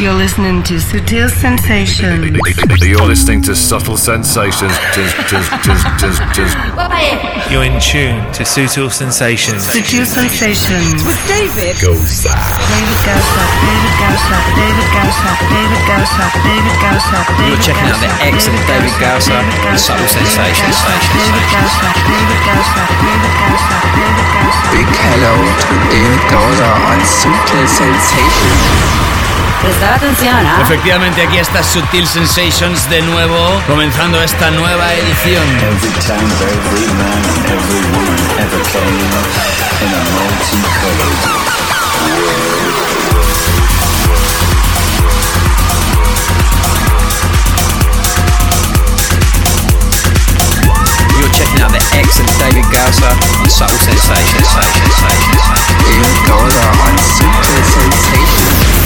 You're listening to Sutil Sensations. You're listening to Subtle Sensations. You're in tune to Sutil Sensations. Sutil Sensations. With David Gosa. David Gosa. David Gosa. David Gosa. David Gosa. David Gosa. You're checking out the excellent David Gosa and Subtle Sensations. David Gosa. David Gosa. David Gosa. David Gosa. Big hello to David Gosa on Sutil Sensations. Prestar atención, ¿ah? Efectivamente, aquí está Sutil Sensations de nuevo, comenzando esta nueva edición. Every time, every man, every woman ever came in a multicolored You're checking out the David on Subtle Sensations. David on Sensations.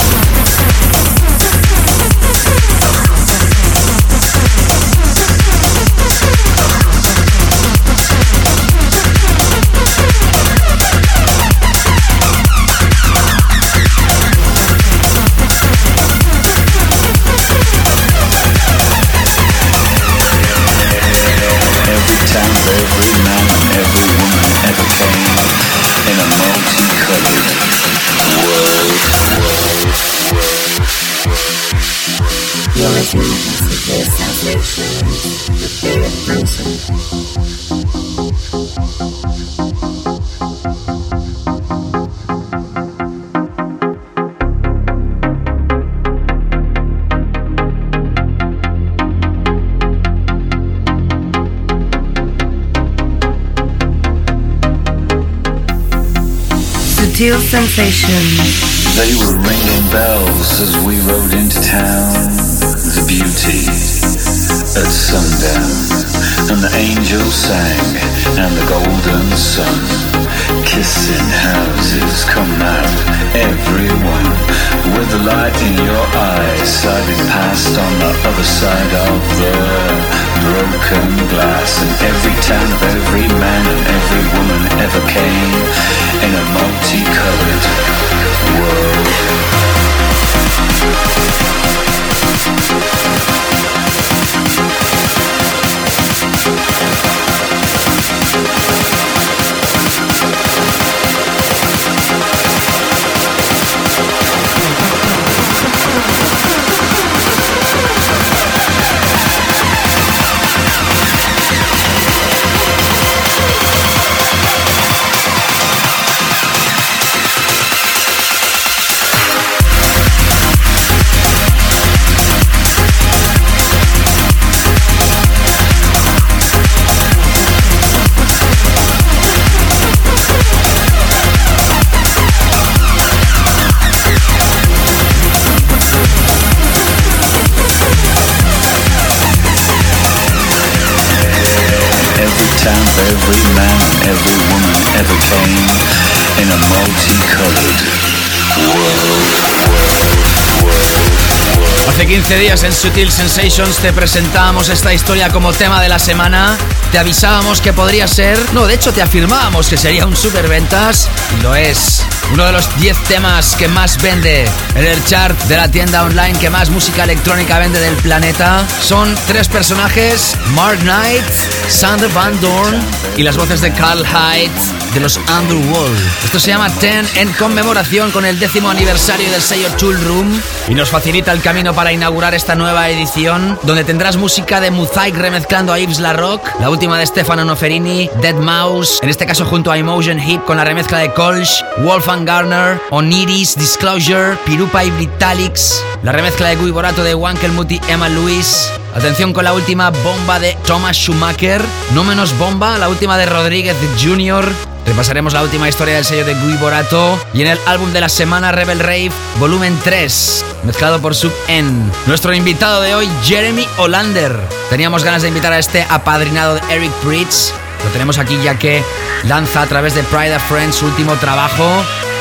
Sensations. They were ringing bells as we rode into town. The beauty at sundown. And the angels sang, and the golden sun. Kissing houses, come out, everyone. With the light in your eyes, sliding past on the other side of the broken glass. And every town of every man and every woman ever came in a multicolored world. 15 días en Sutil Sensations te presentábamos esta historia como tema de la semana. Te avisábamos que podría ser, no, de hecho te afirmábamos que sería un superventas y lo es. Uno de los 10 temas que más vende en el chart de la tienda online que más música electrónica vende del planeta. Son tres personajes, Mark Knight, Sander Van Dorn y las voces de Carl Hyde de los Underworld. Esto se llama Ten en conmemoración con el décimo aniversario del sello Tool Room y nos facilita el camino para inaugurar esta nueva edición donde tendrás música de Muzaic remezclando a Yves La Rock, la última de Stefano Noferini, Dead Mouse, en este caso junto a Emotion Hip con la remezcla de Kolsch, Wolfgang Garner, Oniris, Disclosure, Pirupa y Vitalix, la remezcla de Guy Borato de Wankelmut y Emma Lewis, Atención con la última bomba de Thomas Schumacher. No menos bomba, la última de Rodríguez Jr. Repasaremos la última historia del sello de Guy Borato. Y en el álbum de la semana, Rebel Rave, volumen 3, mezclado por Sub N. Nuestro invitado de hoy, Jeremy Olander. Teníamos ganas de invitar a este apadrinado de Eric Pritz. Lo tenemos aquí ya que lanza a través de Pride of Friends su último trabajo.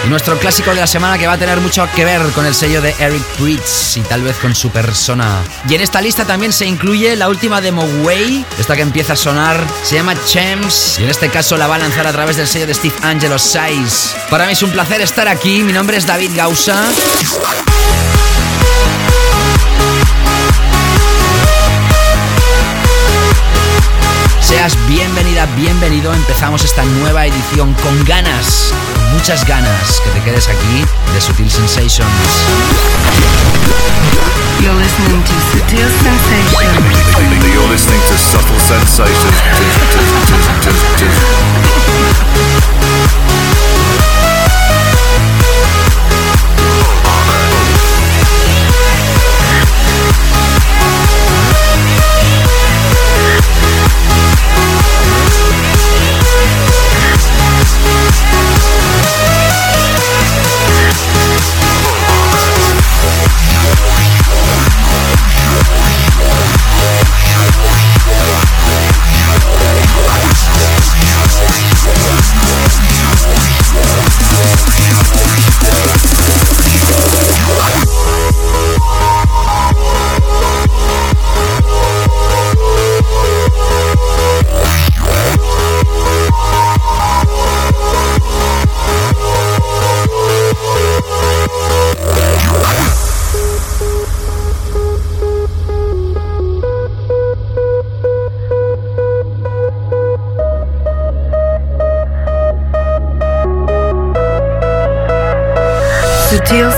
Nuestro clásico de la semana que va a tener mucho que ver con el sello de Eric Pritz y tal vez con su persona. Y en esta lista también se incluye la última de Mogwai, esta que empieza a sonar, se llama Champs y en este caso la va a lanzar a través del sello de Steve Angelo 6. Para mí es un placer estar aquí, mi nombre es David Gausa. Seas bienvenida, bienvenido, empezamos esta nueva edición con ganas muchas ganas que te quedes aquí de Sutil Sensations. You're listening to Sutil Sensations. You're listening to Subtle Sensations.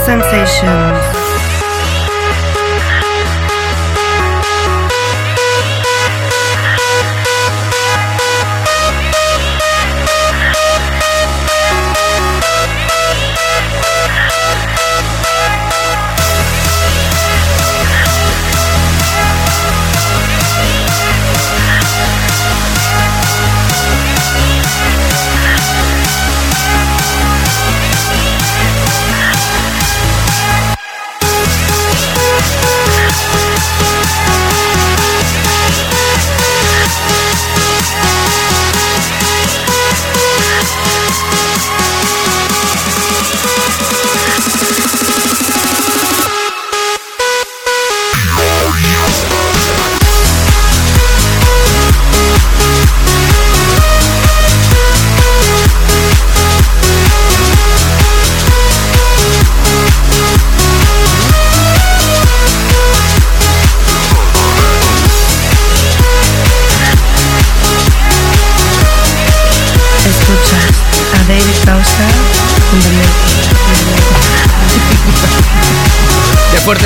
Sutil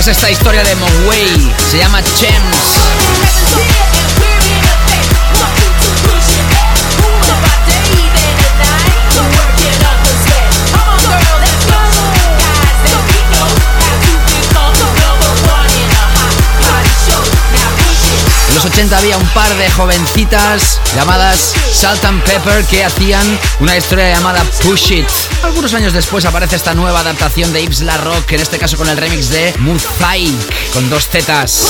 es esta historia de Mogwai. Se llama Chems. 80 había un par de jovencitas llamadas Salt and Pepper que hacían una historia llamada Push It. Algunos años después aparece esta nueva adaptación de Yves La Rock, en este caso con el remix de Mosaic, con dos zetas.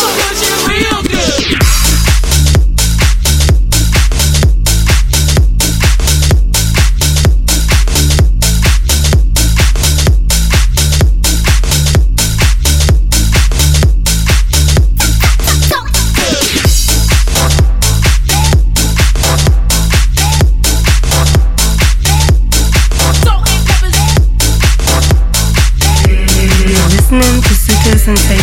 To Sutil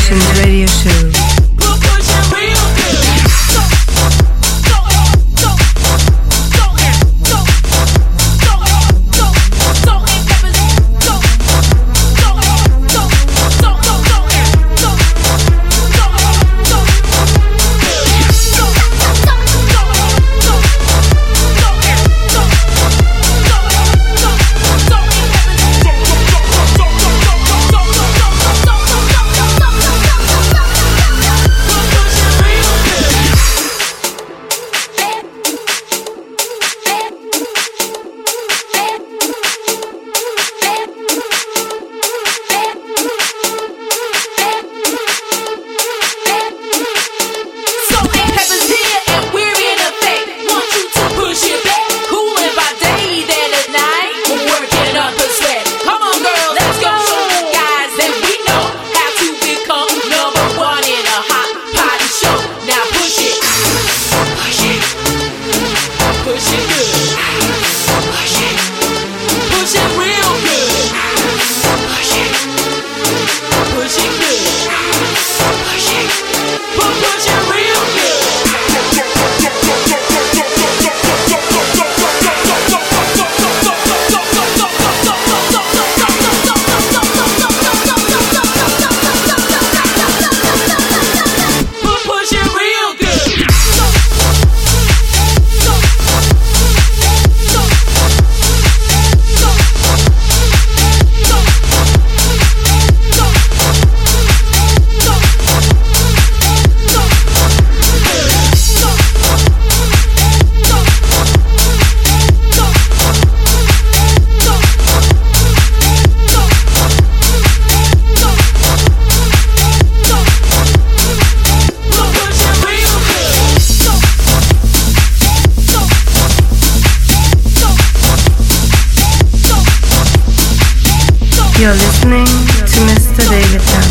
You're listening to Mr. David Gausa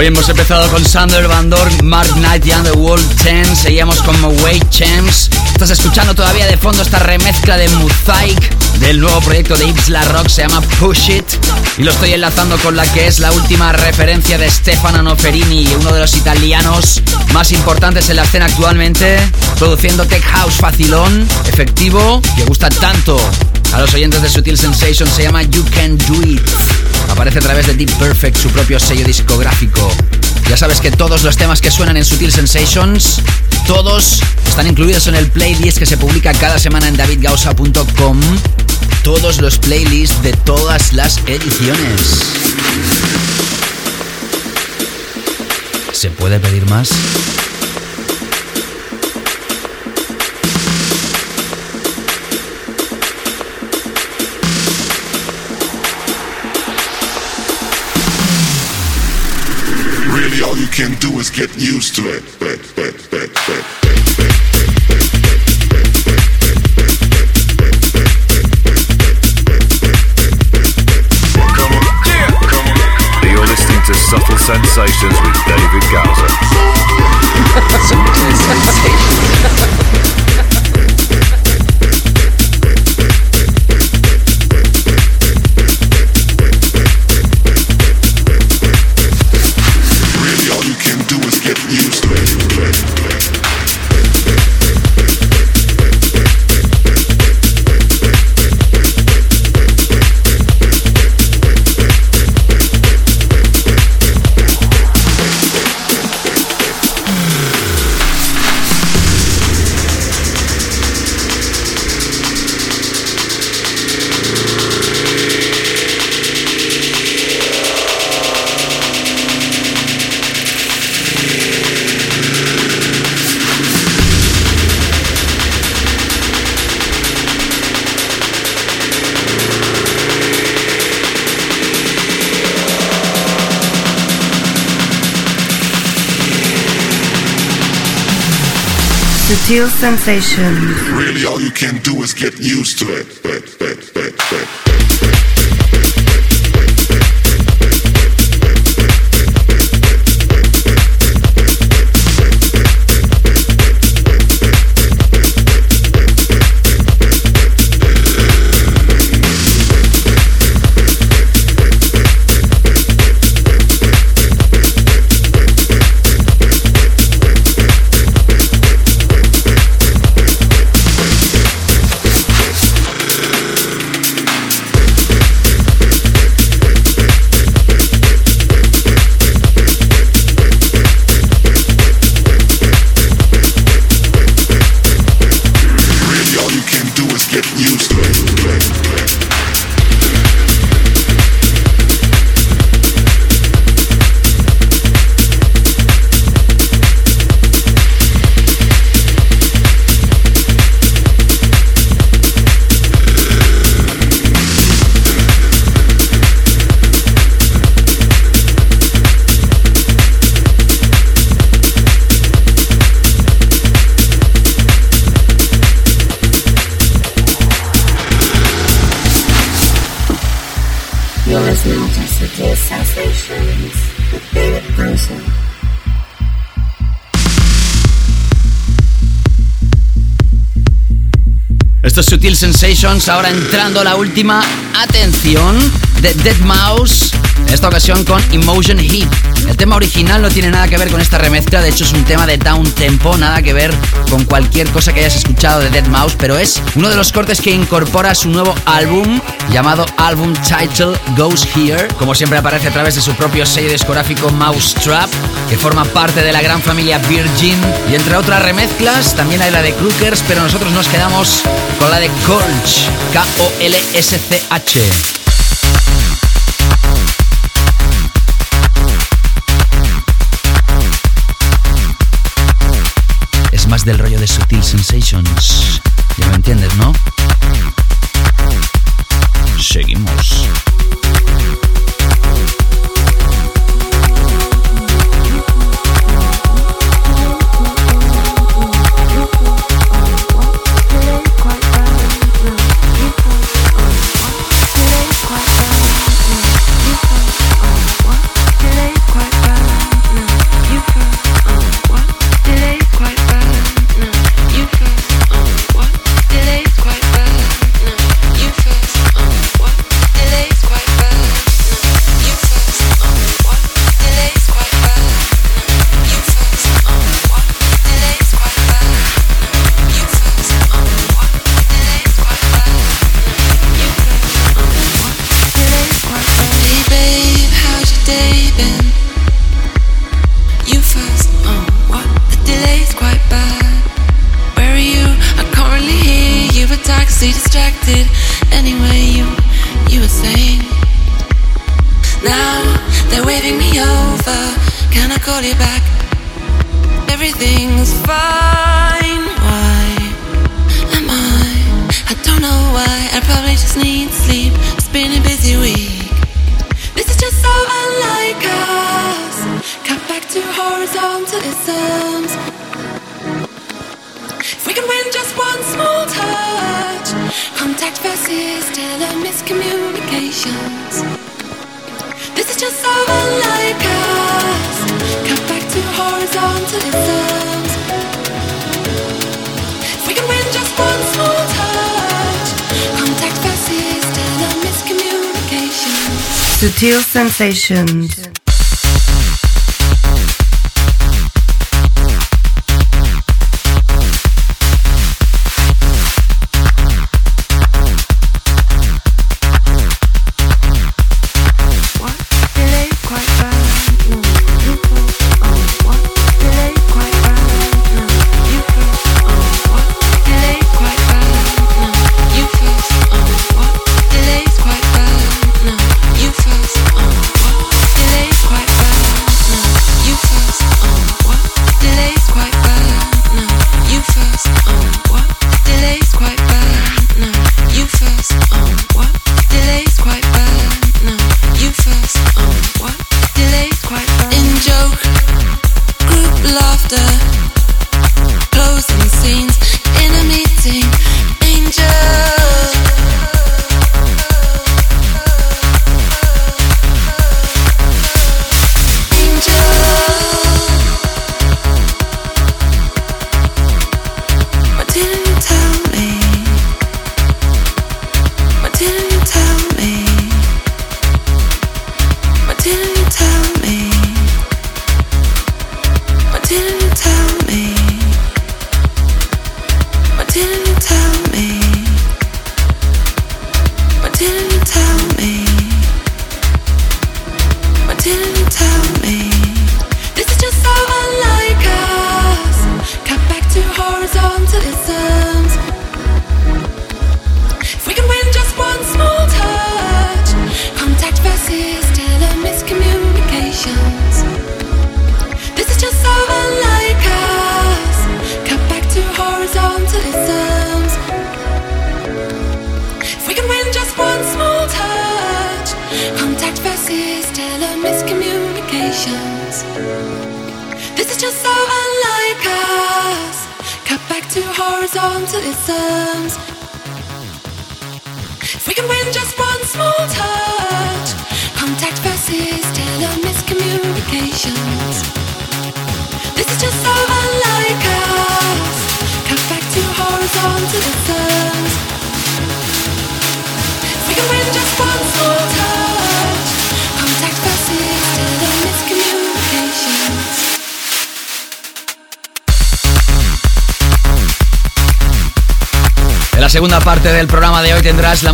Hoy hemos empezado con Sander Van Dorn, Mark Knight y Underworld 10. Seguíamos con Wait Champs. Estás escuchando todavía de fondo esta remezcla de Mosaic del nuevo proyecto de Isla Rock. Se llama Push It. Y lo estoy enlazando con la que es la última referencia de Stefano Noferini, uno de los italianos más importantes en la escena actualmente. Produciendo Tech House facilón, efectivo, que gusta tanto a los oyentes de Sutil Sensation. Se llama You Can Do It. Aparece a través de Deep Perfect, su propio sello discográfico. Ya sabes que todos los temas que suenan en Sutil Sensations, todos están incluidos en el playlist que se publica cada semana en davidgausa.com. Todos los playlists de todas las ediciones. ¿Se puede pedir más? Can do is get used to it. You're listening to Subtle Sensations with David Gowser. Subtle sensations. Sutil sensations. Really, all you can do is get used to it. Sutil Sensations, ahora entrando la última atención de Dead Mouse, en esta ocasión con Emotion Heat. El tema original no tiene nada que ver con esta remezcla, de hecho es un tema de down tempo, nada que ver con cualquier cosa que hayas escuchado de Dead Mouse, pero es uno de los cortes que incorpora su nuevo álbum llamado Album Title Goes Here, como siempre aparece a través de su propio sello discográfico Mousetrap, que forma parte de la gran familia Virgin, y entre otras remezclas también hay la de Crookers, pero nosotros nos quedamos con la de Colch, K-O-L-S-C-H. Es más del rollo de Sutil Sensations. Ya lo entiendes, ¿no? Seguimos. Sensations.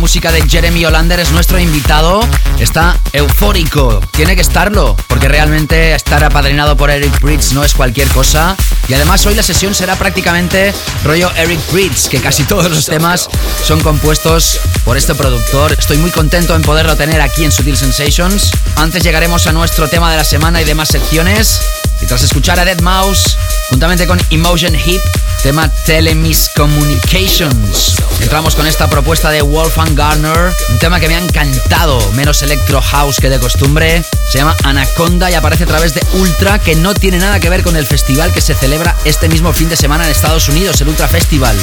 Música de Jeremy Olander, es nuestro invitado. Está eufórico, tiene que estarlo, porque realmente estar apadrinado por Eric Bridge no es cualquier cosa. Y además hoy la sesión será prácticamente rollo Eric Bridge, que casi todos los temas son compuestos por este productor. Estoy muy contento en poderlo tener aquí en Sutil Sensations. Antes llegaremos a nuestro tema de la semana y demás secciones. Y tras escuchar a Dead Mouse, juntamente con Emotion Hip, tema Telemiscommunications. Entramos con esta propuesta de Wolfgang Garner, un tema que me ha encantado, menos electro house que de costumbre. Se llama Anaconda y aparece a través de Ultra, que no tiene nada que ver con el festival que se celebra este mismo fin de semana en Estados Unidos, el Ultra Festival.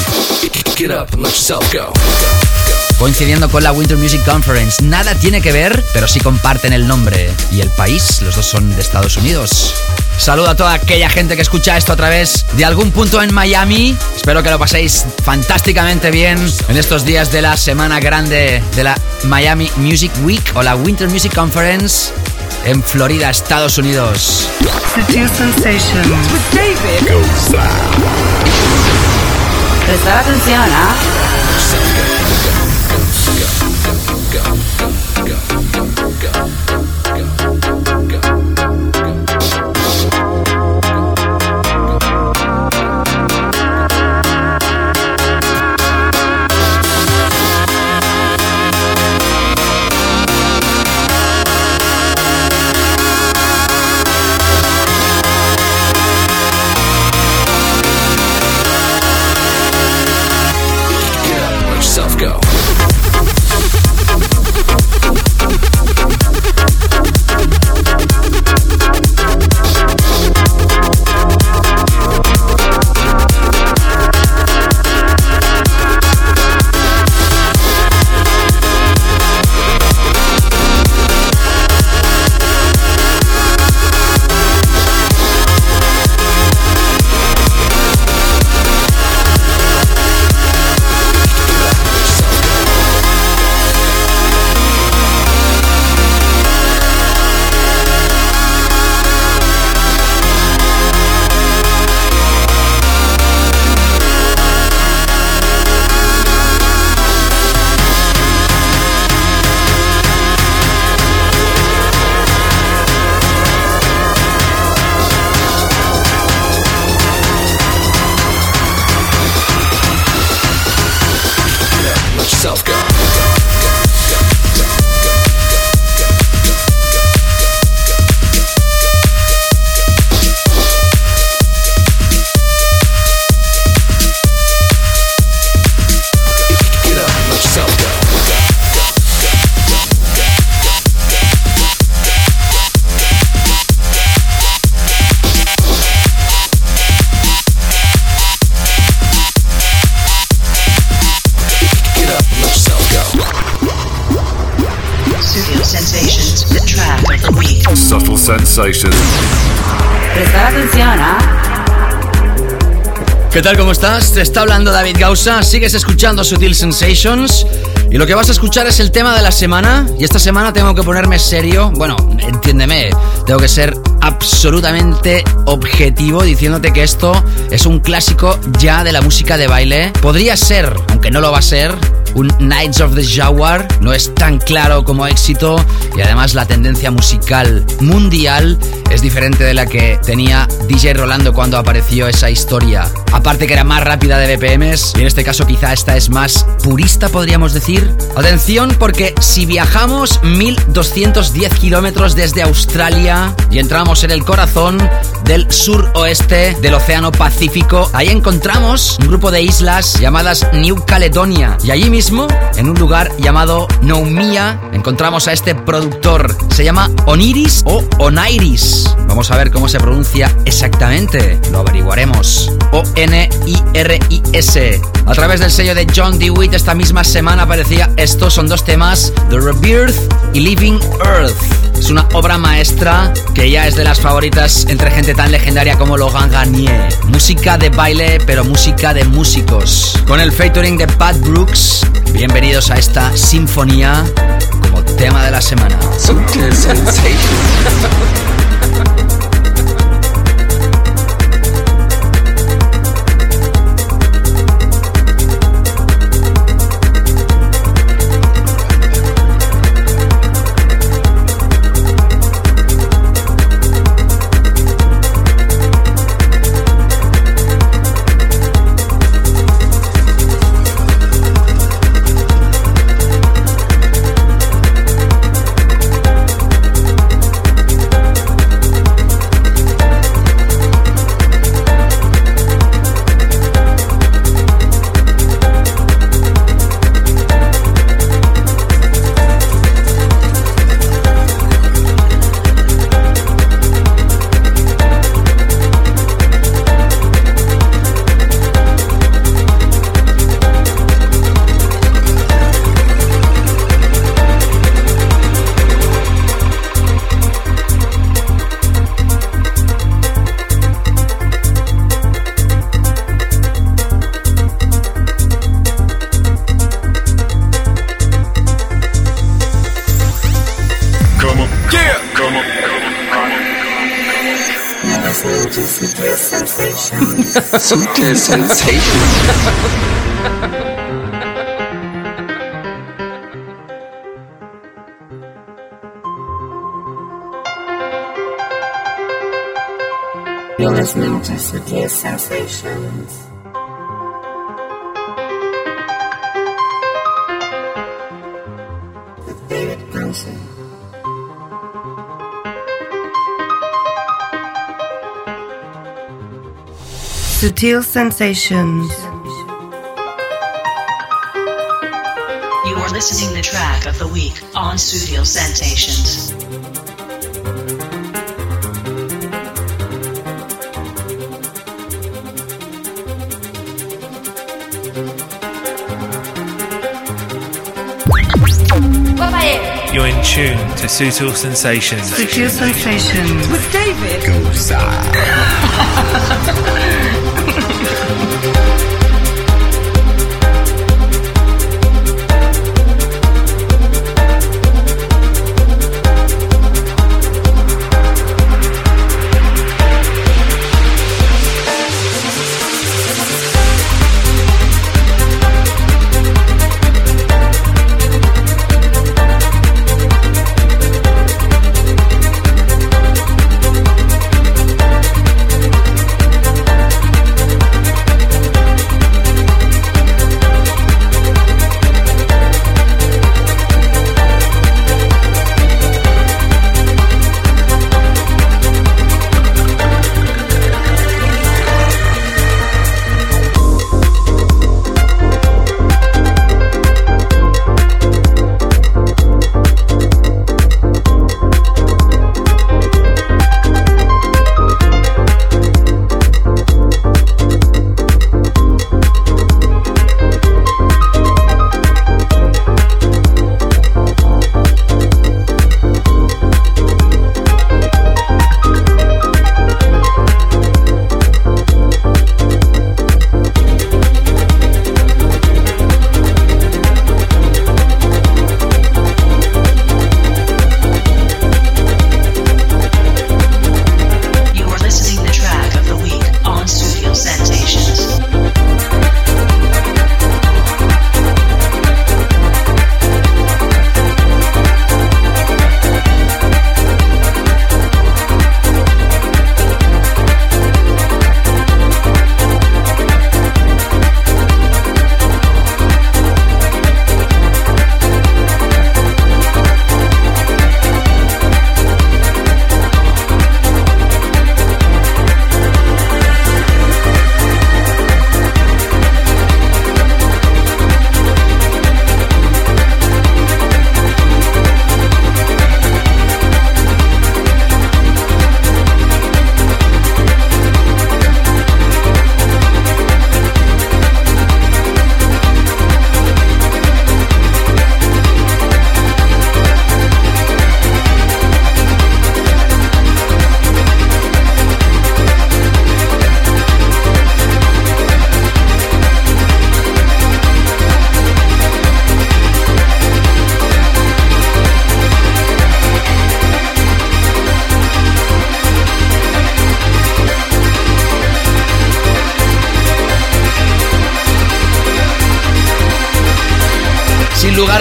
Coincidiendo con la Winter Music Conference. Nada tiene que ver, pero sí comparten el nombre. Y el país, los dos son de Estados Unidos. Saludo a toda aquella gente que escucha esto a través de algún punto en Miami. Espero que lo paséis fantásticamente bien en estos días de la semana grande de la Miami Music Week o la Winter Music Conference en Florida, Estados Unidos. Atención, ¿ah? Te está hablando David Gausa. Sigues escuchando Sutil Sensations. Y lo que vas a escuchar es el tema de la semana. Y esta semana tengo que ponerme serio. Bueno, entiéndeme. Tengo que ser absolutamente objetivo diciéndote que esto es un clásico ya de la música de baile. Podría ser, aunque no lo va a ser, un Knights of the Jaguar. No es tan claro como éxito y además la tendencia musical mundial es diferente de la que tenía DJ Rolando cuando apareció esa historia. Aparte que era más rápida de BPMs y en este caso quizá esta es más purista podríamos decir. Atención porque si viajamos 1210 kilómetros desde Australia y entramos en el corazón del suroeste del Océano Pacífico, ahí encontramos un grupo de islas llamadas New Caledonia y allí mismo, en un lugar llamado Noumia, encontramos a este productor. Se llama Oniris o Onairis. Vamos a ver cómo se pronuncia exactamente. Lo averiguaremos. O-N-I-R-I-S. A través del sello de John DeWitt esta misma semana aparecía estos son dos temas, The Rebirth y Living Earth. Es una obra maestra que ya es de las favoritas entre gente tan legendaria como Logan Garnier. Música de baile, pero música de músicos. Con el featuring de Pat Brooks, bienvenidos a esta sinfonía tema de la semana. Sutil Sensations. You're listening to Sutil Sensations. Sutil Sensations. You are listening the track of the week on Studio Sensations. You're in tune to Sutil Sensations. Sutil Sensations. With David. Thank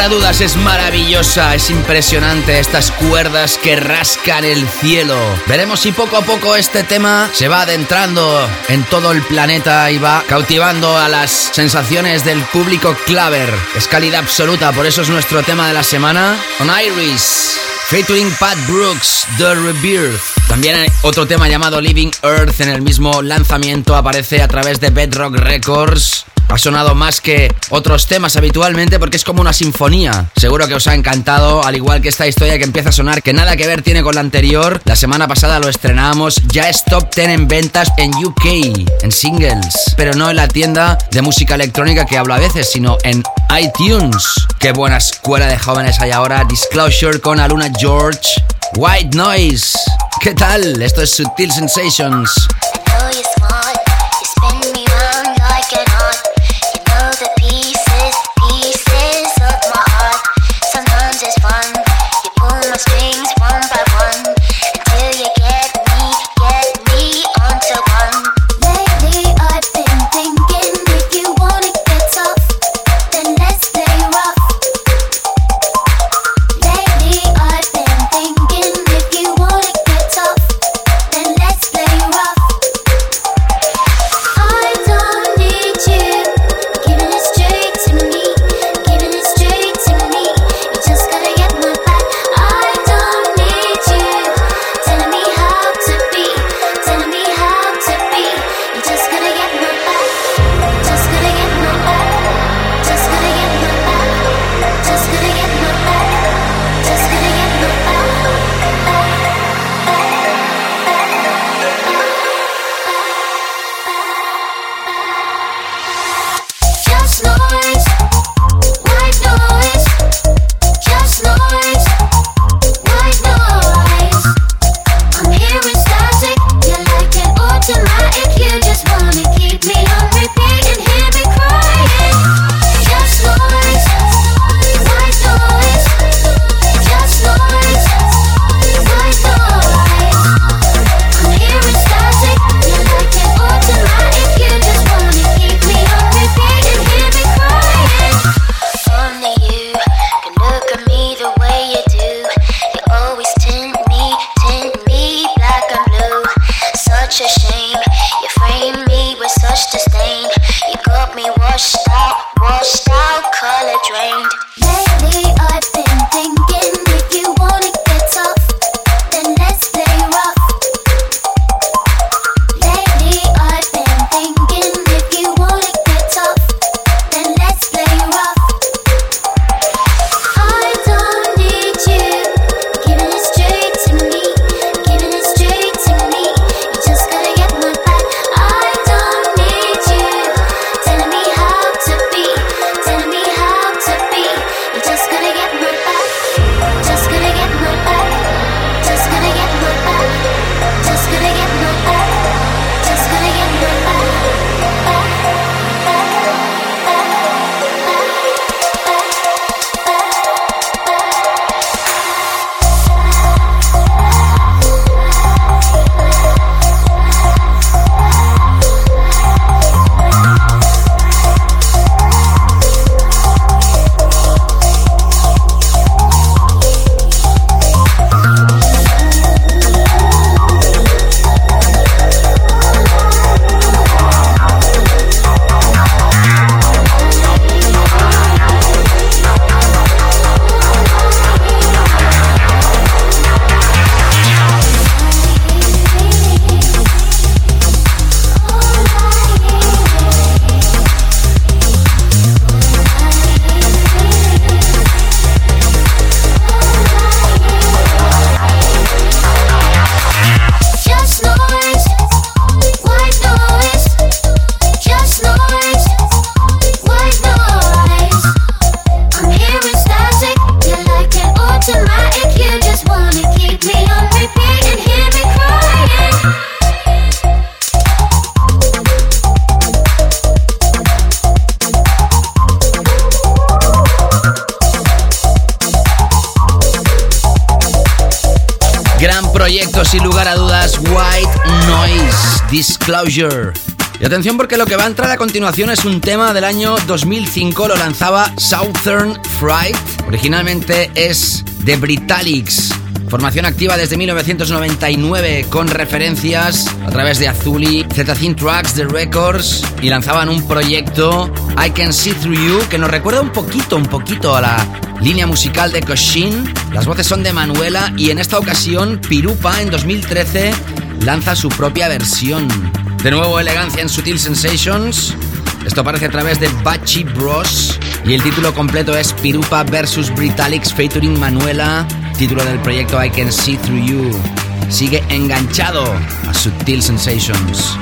dudas es maravillosa, es impresionante estas cuerdas que rascan el cielo. Veremos si poco a poco este tema se va adentrando en todo el planeta y va cautivando a las sensaciones del público claver. Es calidad absoluta, por eso es nuestro tema de la semana. On Iris, featuring Pat Brooks, The Rebirth. También hay otro tema llamado Living Earth en el mismo lanzamiento aparece a través de Bedrock Records. Ha sonado más que otros temas habitualmente porque es como una sinfonía. Seguro que os ha encantado, al igual que esta historia que empieza a sonar, que nada que ver tiene con la anterior. La semana pasada lo estrenamos, ya es top 10 en ventas en UK, en singles, pero no en la tienda de música electrónica que hablo a veces, sino en iTunes. Qué buena escuela de jóvenes hay ahora. Disclosure con Aluna George. White Noise. ¿Qué tal? Esto es Sutil Sensations. Atención porque lo que va a entrar a continuación es un tema del año 2005, lo lanzaba Southern Fright. Originalmente es de Britalix. Formación activa desde 1999 con referencias a través de Azuli, Z Tracks, The Records y lanzaban un proyecto I Can See Through You que nos recuerda un poquito, un poquito a la línea musical de Koshin. Las voces son de Manuela y en esta ocasión Pirupa en 2013 lanza su propia versión. De nuevo elegancia en Sutil Sensations. Esto aparece a través de Bachi Bros. Y el título completo es Pirupa vs Britalix featuring Manuela. Título del proyecto I Can See Through You. Sigue enganchado a Sutil Sensations.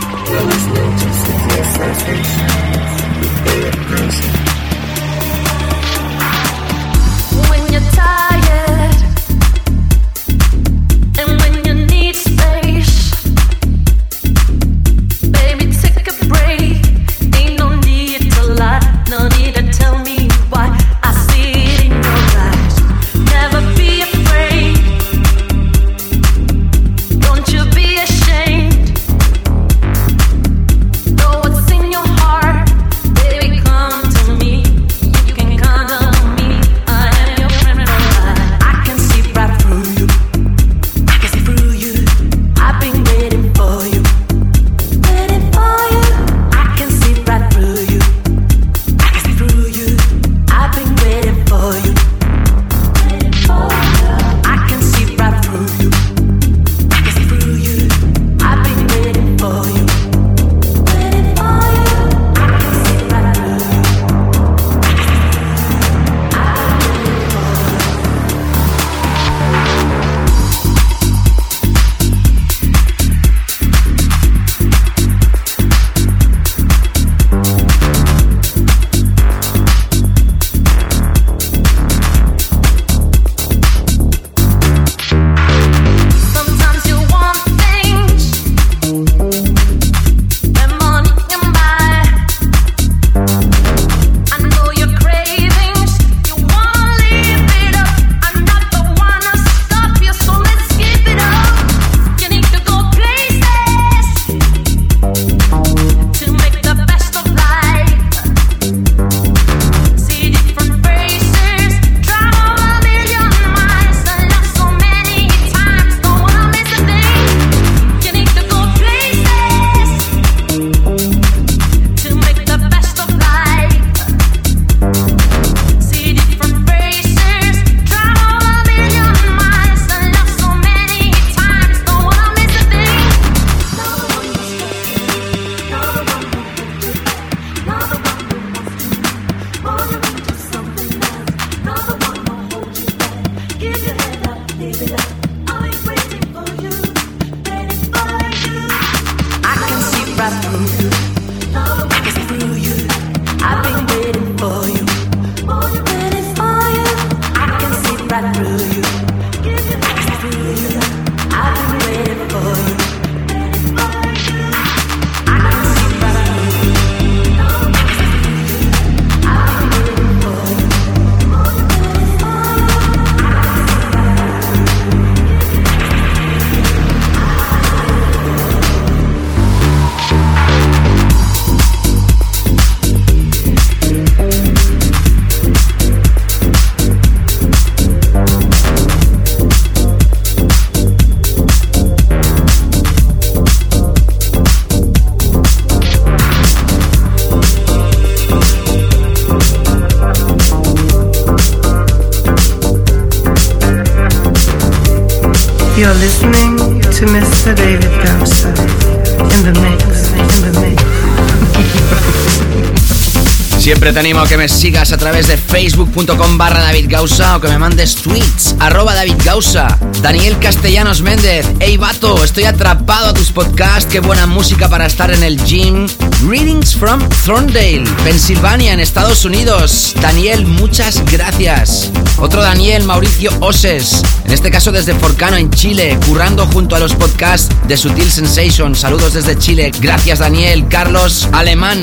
Siempre te animo a que me sigas a través de facebook.com barra David Gausa o que me mandes tweets arroba David Gausa. Daniel Castellanos Méndez, hey vato, estoy atrapado a tus podcasts, qué buena música para estar en el gym. Greetings from Thorndale, Pensilvania, en Estados Unidos. Daniel, muchas gracias. Otro Daniel, Mauricio Oses, en este caso desde Forcano, en Chile, currando junto a los podcasts de Sutil Sensation. Saludos desde Chile. Gracias Daniel. Carlos Alemán,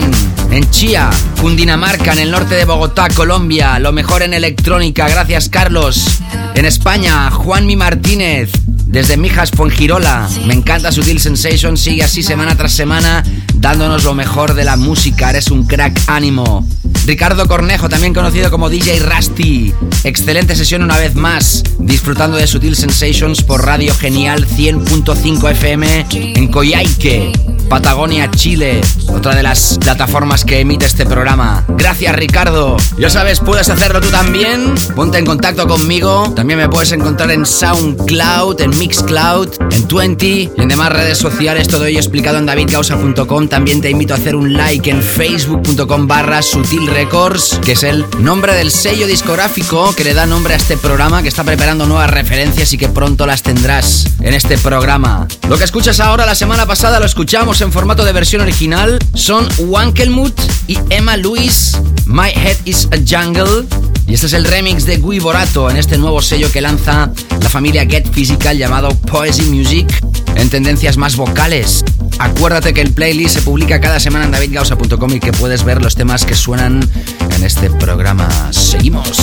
en Chía, Cundinamarca, en el norte de Bogotá, Colombia. Lo mejor en electrónica. Gracias Carlos. En España, Juanmi Martínez. desde Mijas Fuengirola. Me encanta Sutil Sensation, sigue así semana tras semana, dándonos lo mejor de la música. Eres un crack ánimo. Ricardo Cornejo, también conocido como DJ Rusty. Excelente sesión una vez más, disfrutando de Sutil Sensations por Radio Genial 100.5 FM en Coyhaique. Patagonia, Chile, otra de las plataformas que emite este programa. Gracias Ricardo. Ya sabes, puedes hacerlo tú también. Ponte en contacto conmigo. También me puedes encontrar en SoundCloud, en Mixcloud, en 20 y en demás redes sociales. Todo ello explicado en davidgausa.com. También te invito a hacer un like en facebook.com barra Sutil Records, que es el nombre del sello discográfico que le da nombre a este programa, que está preparando nuevas referencias y que pronto las tendrás en este programa. Lo que escuchas ahora, la semana pasada lo escuchamos en formato de versión original son Wankelmut y Emma Lewis, My Head is a Jungle. Y este es el remix de Gui Borato en este nuevo sello que lanza la familia Get Physical llamado Poesy Music en tendencias más vocales. Acuérdate que el playlist se publica cada semana en davidgausa.com y que puedes ver los temas que suenan en este programa. Seguimos.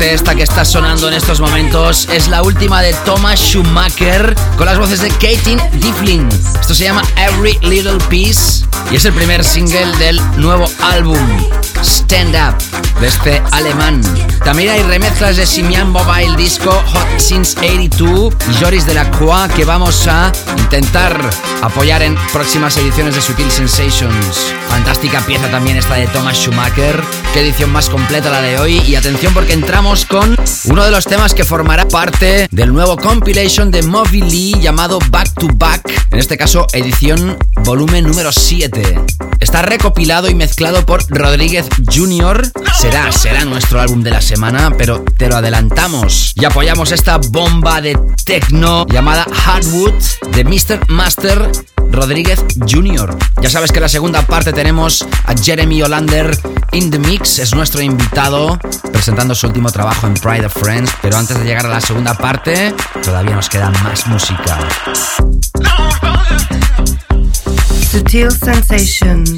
Esta que está sonando en estos momentos. Es la última de Thomas Schumacher con las voces de Katie Difflin. Esto se llama Every Little Piece y es el primer single del nuevo álbum Stand Up de este alemán. También hay remezclas de Simian Mobile Disco, Hot Since 82 y Joris de la Croix que vamos a intentar apoyar en próximas ediciones de Sutil Sensations. Fantástica pieza también esta de Thomas Schumacher. Qué edición más completa la de hoy. Y atención porque entramos con uno de los temas que formará parte del nuevo compilation de Moby Lee llamado Back to Back. En este caso, edición volumen número 7. Está recopilado y mezclado por Rodríguez Jr. Será, será nuestro álbum de la semana, pero te lo adelantamos. Y apoyamos esta bomba de techno llamada Hardwood de Mr. Master Rodríguez Jr. Ya sabes que en la segunda parte tenemos a Jeremy Olander in the mix, es nuestro invitado presentando su último trabajo en Pride of Friends, pero antes de llegar a la segunda parte todavía nos queda más música. Sutil sensations.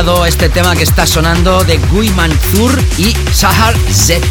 Este tema que está sonando de Gui Manzur y Sahar Z,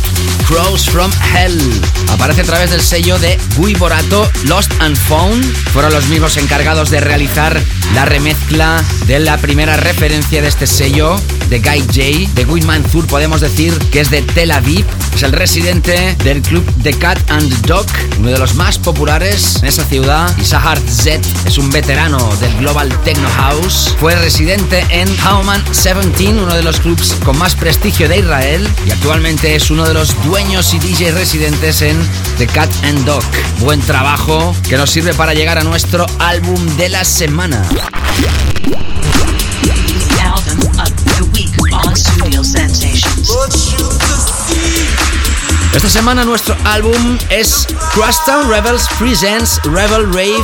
Crows from Hell. Aparece a través del sello de Gui Borato, Lost and Found. Fueron los mismos encargados de realizar la remezcla de la primera referencia de este sello, de Guy J. De Gui Manzur podemos decir que es de Tel Aviv. Es el residente del club The Cat and Dog, uno de los más populares en esa ciudad. Y Sahar Z es un veterano del Global Techno House. Fue residente en Hauman 17, uno de los clubs con más prestigio de Israel, y actualmente es uno de los dueños y DJ residentes en The Cat and Dog. Buen trabajo que nos sirve para llegar a nuestro álbum de la semana. Esta semana nuestro álbum es Crosstown Rebels Presents Rebel Rave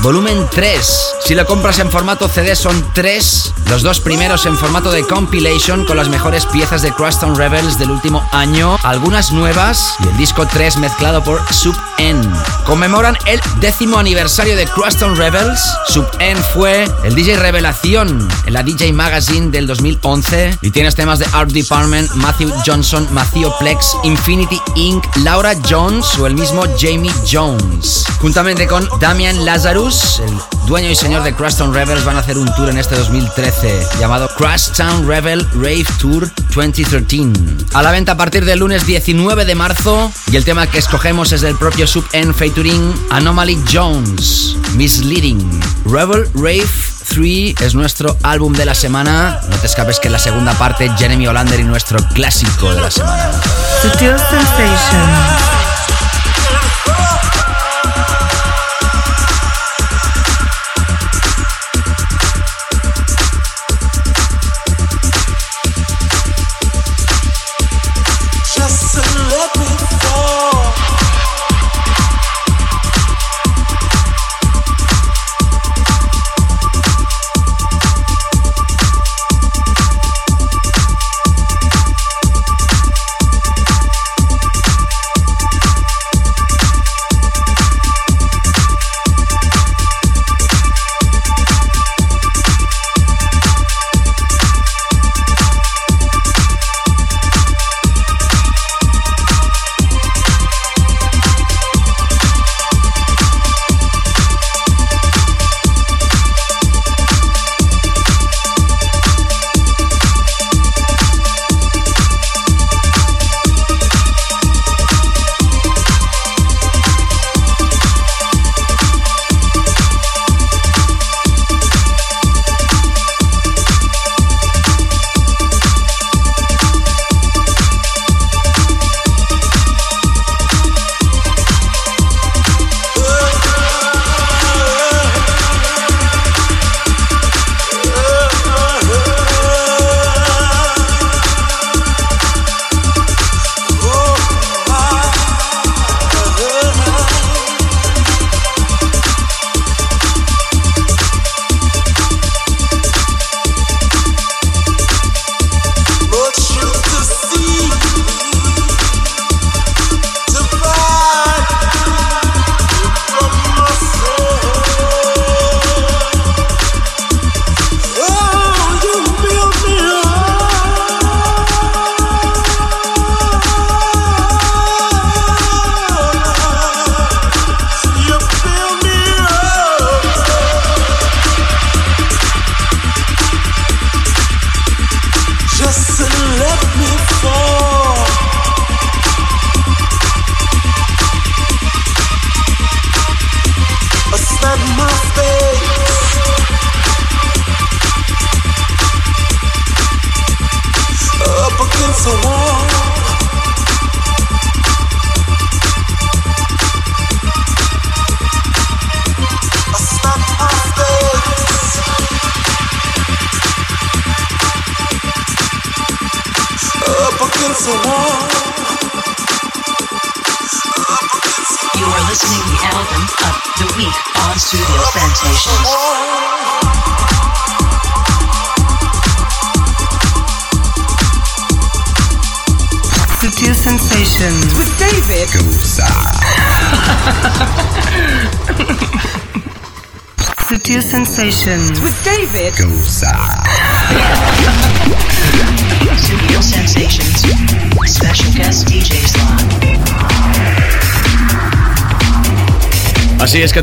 Volumen 3. Si lo compras en formato CD son tres, los dos primeros en formato de compilation con las mejores piezas de Cruston Rebels del último año, algunas nuevas y el disco 3 mezclado por Sub N. Conmemoran el décimo aniversario de Cruston Rebels. Sub N fue el DJ revelación en la DJ Magazine del 2011 y tienes temas de Art Department, Matthew Johnson, Matthew Plex, Infinity Inc., Laura Jones o el mismo Jamie Jones. Juntamente con Damian Lazarus, el dueño y señor de Cruston Rebels, van a hacer un tour en este 2013 llamado Crashtown Rebel Rave Tour 2013. A la venta a partir del lunes 19 de marzo y el tema que escogemos es del propio Sub N featuring Anomaly Jones, Misleading. Rebel Rave 3 es nuestro álbum de la semana. No te escapes que en la segunda parte Jeremy Olander y nuestro clásico de la semana.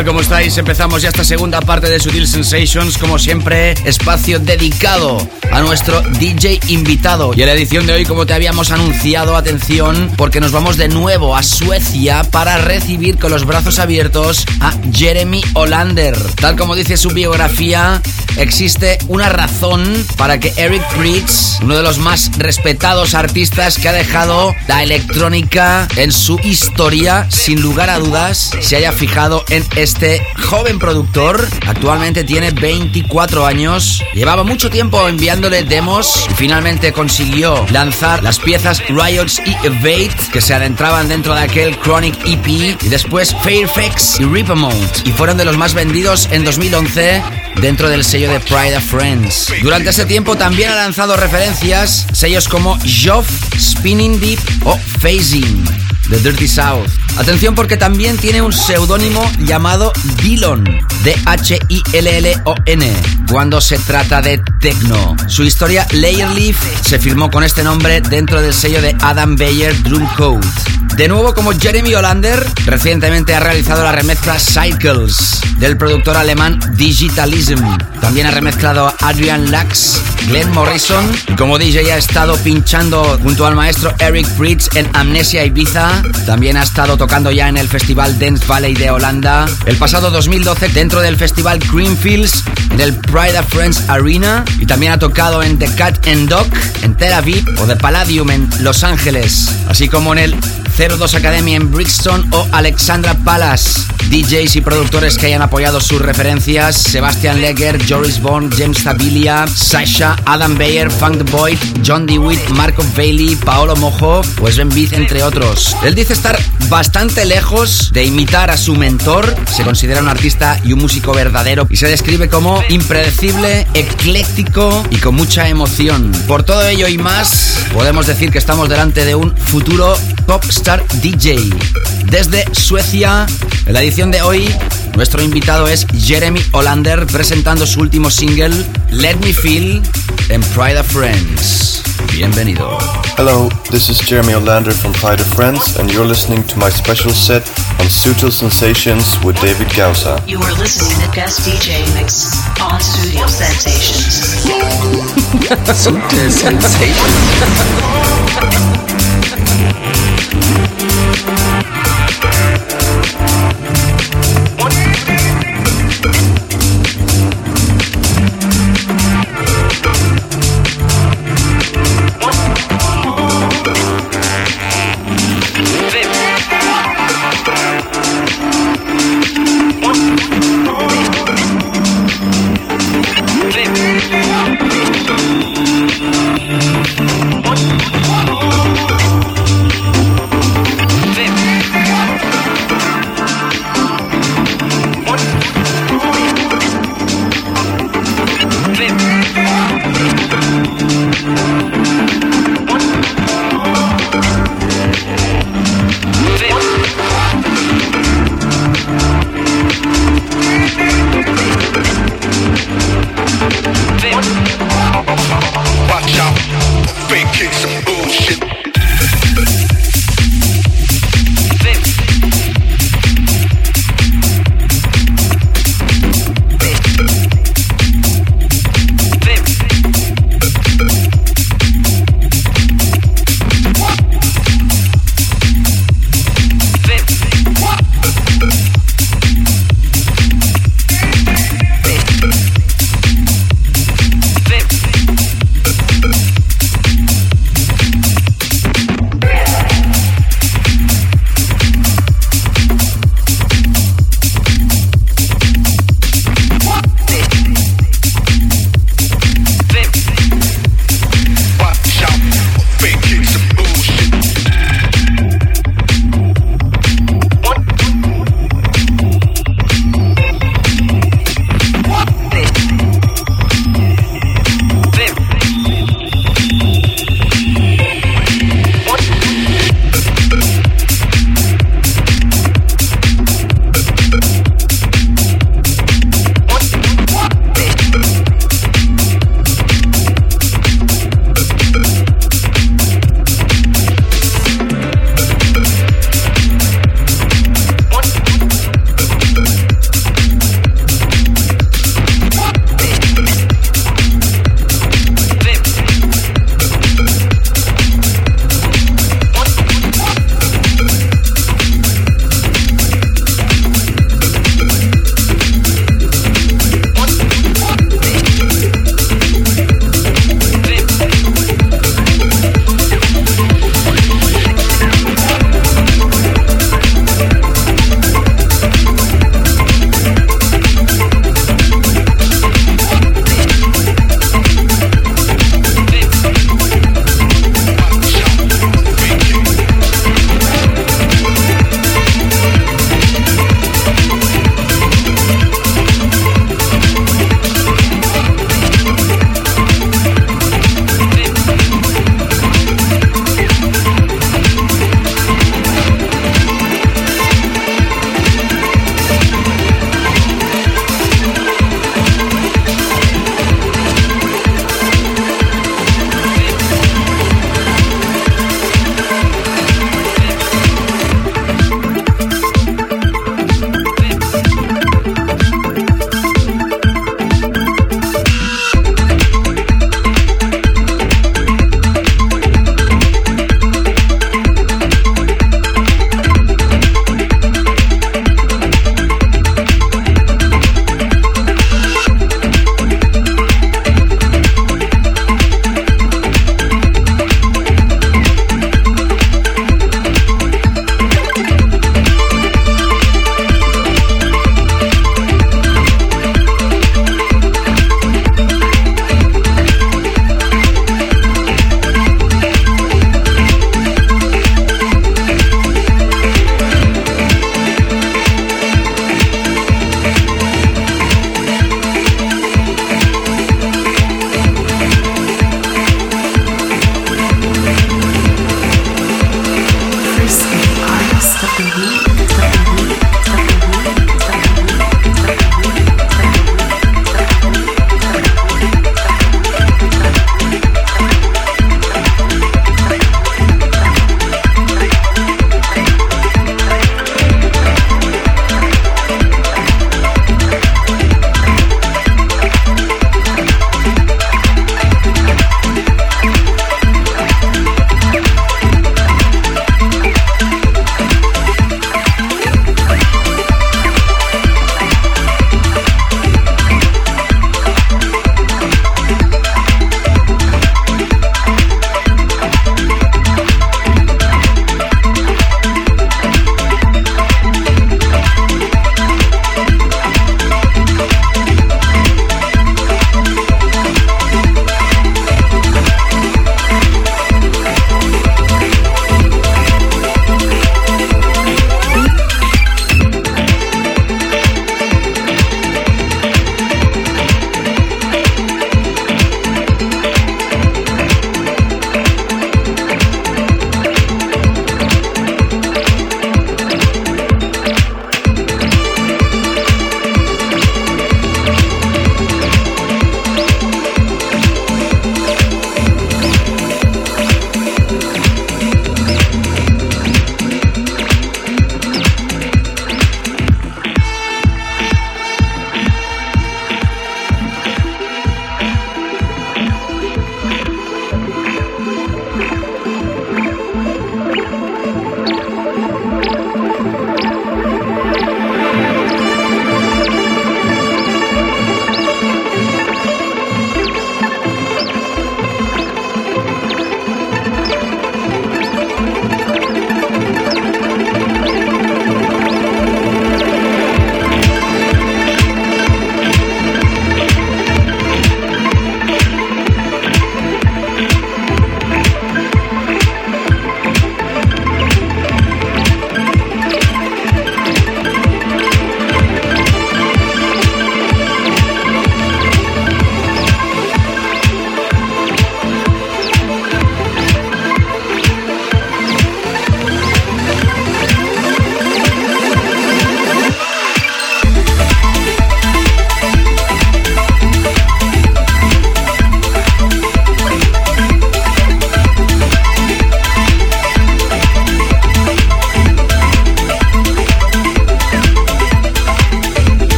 Tal? ¿Cómo estáis? Empezamos ya esta segunda parte de Sutil Sensations, como siempre, espacio dedicado a nuestro DJ invitado. Y en la edición de hoy, como te habíamos anunciado, atención, porque nos vamos de nuevo a Suecia para recibir con los brazos abiertos a Jeremy Olander. Tal como dice su biografía, existe una razón para que Eric Prydz, uno de los más respetados artistas que ha dejado la electrónica en su historia, sin lugar a dudas, se haya fijado en este joven productor. Actualmente tiene 24 años. Llevaba mucho tiempo enviándole demos y finalmente consiguió lanzar las piezas Riots y Evade que se adentraban dentro de aquel Chronic EP y después Fairfax y Ripamount y fueron de los más vendidos en 2011 dentro del sello de Pride of Friends. Durante ese tiempo también ha lanzado referencias, sellos como Joff, Spinning Deep o Phasing. The Dirty South. Atención porque también tiene un seudónimo llamado Dillon, D-H-I-L-L-O-N, cuando se trata de techno. Su historia Layerleaf se firmó con este nombre dentro del sello de Adam Bayer Drum Code. De nuevo como Jeremy Olander, recientemente ha realizado la remezcla Cycles del productor alemán Digitalism. También ha remezclado a Adrian Lux, Glenn Morrison y como DJ ha estado pinchando junto al maestro Eric Fritz en Amnesia Ibiza. También ha estado tocando ya en el Festival Dance Valley de Holanda. El pasado 2012 dentro del Festival Greenfields en el Pride of Friends Arena. Y también ha tocado en The Cat and Dog en Tel Aviv o The Palladium en Los Ángeles. Así como en el 02 Academy en Brixton o Alexandra Palace. DJs y productores que hayan apoyado sus referencias: Sebastian Legger, Joris Bond, James Tabilia, Sasha, Adam Bayer, Funk the Boy, John DeWitt, Marco Bailey, Paolo Mojo o Sven Beat, entre otros. Él dice estar bastante lejos de imitar a su mentor. Se considera un artista y un músico verdadero y se describe como impredecible, ecléctico y con mucha emoción. Por todo ello y más, podemos decir que estamos delante de un futuro pop star DJ. Desde Suecia, en la edición de hoy, nuestro invitado es Jeremy Olander presentando su último single, Let Me Feel, en Pride of Friends. Bienvenido. Hello, this is Jeremy Olander from Pride of Friends, and you're listening to my special set on Sutil Sensations with David Gausa. You are listening to guest DJ mix on Studio Sensations. Sutil edición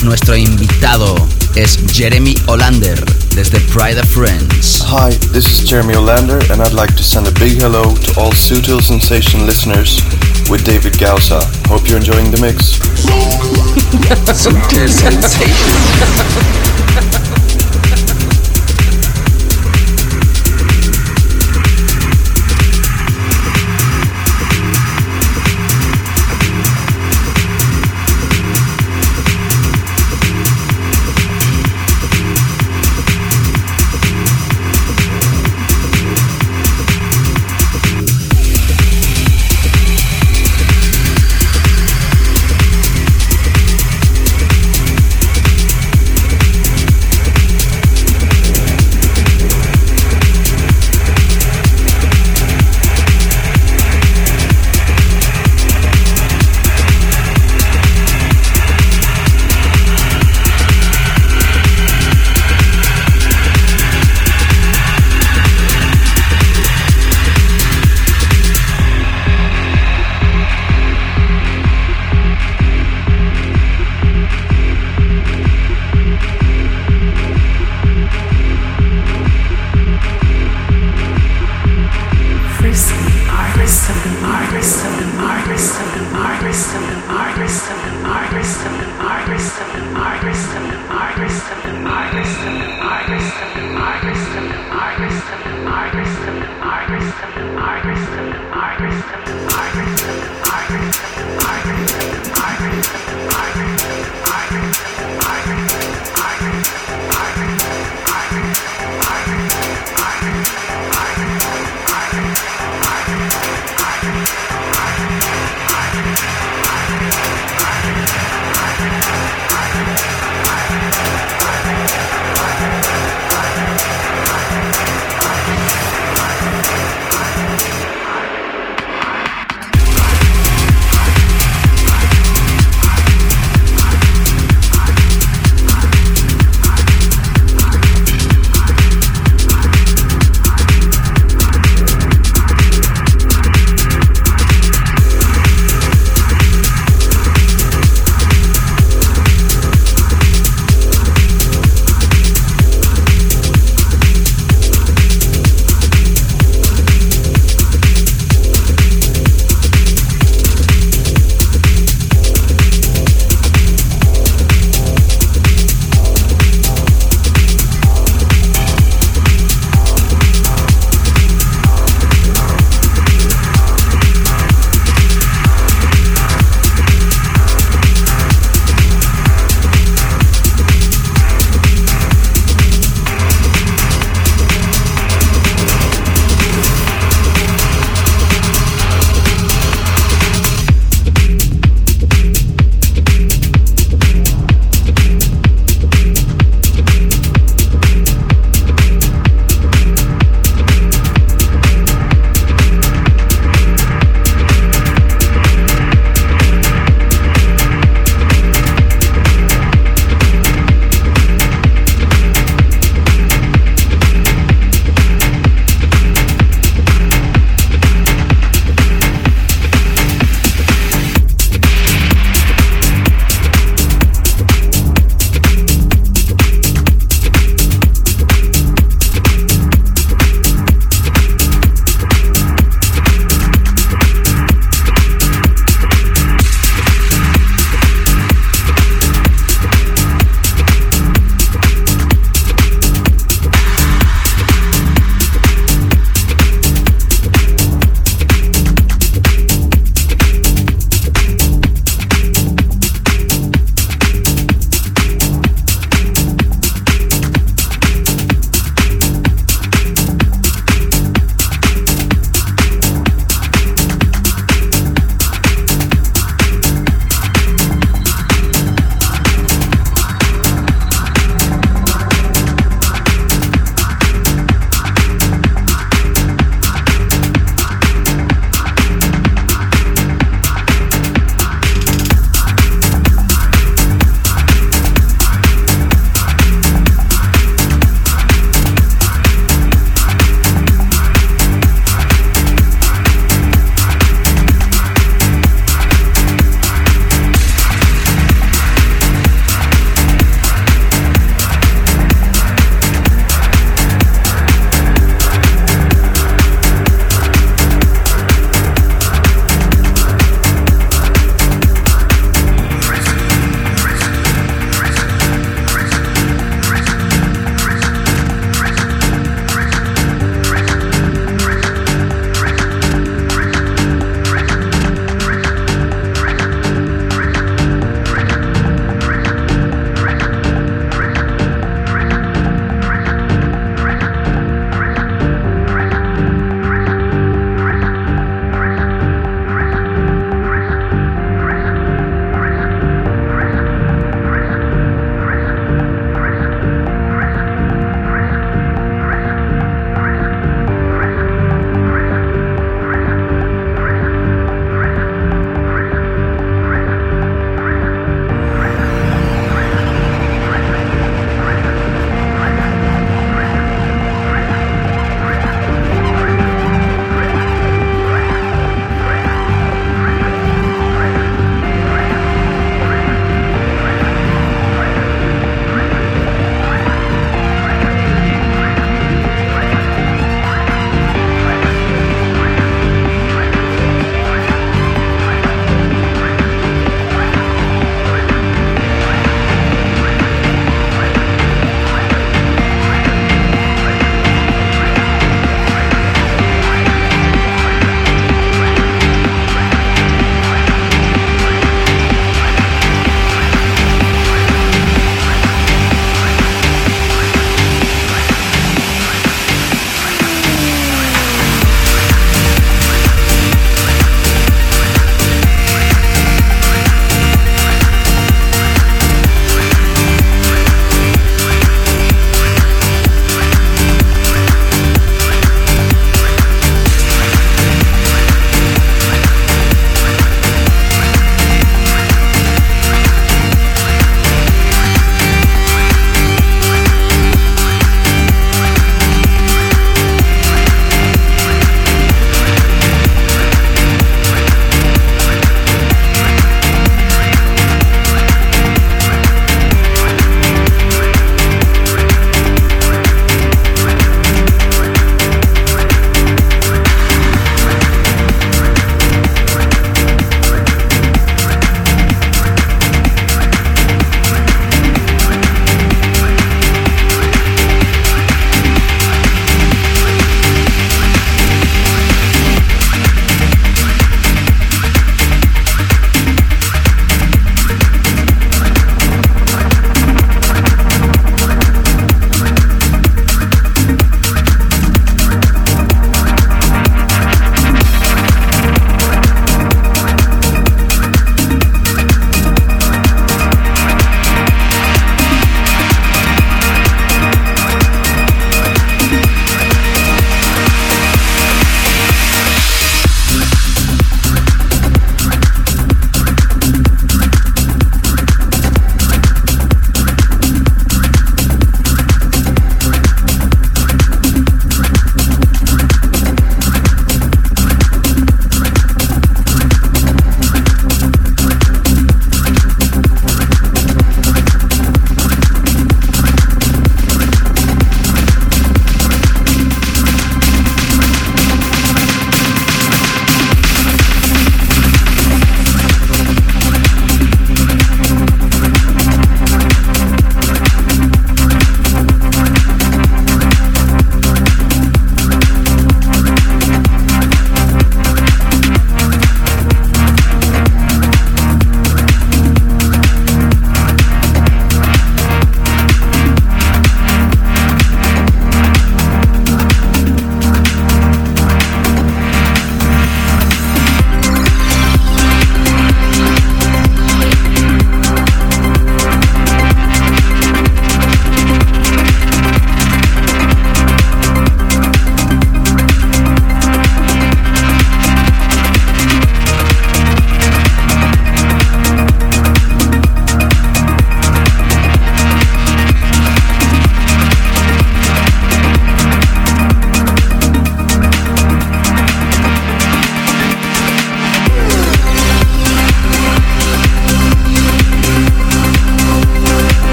Sensations. Nuestro invitado es Jeremy Olander desde Pride of Friends. Hi, this is Jeremy Olander, and I'd like to send a big hello to all Sutil Sensation listeners with David Gausa. Hope you're enjoying the mix. Sutil Sensation.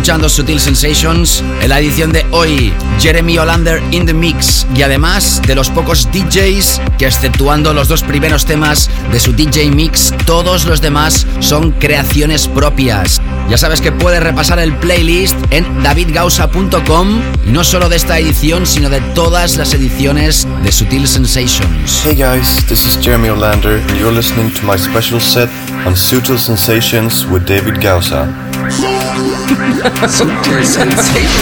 Escuchando Sutil Sensations en la edición de hoy. Jeremy Olander in the mix. Y además de los pocos DJs que, exceptuando los dos primeros temas de su DJ mix, todos los demás son creaciones propias. Ya sabes que puedes repasar el playlist en davidgausa.com no solo de esta edición, sino de todas las ediciones de Sutil Sensations. Hey guys, this is Jeremy Olander and you're listening to my special set on Sutil Sensations with David Gausa. Sutil Sensations.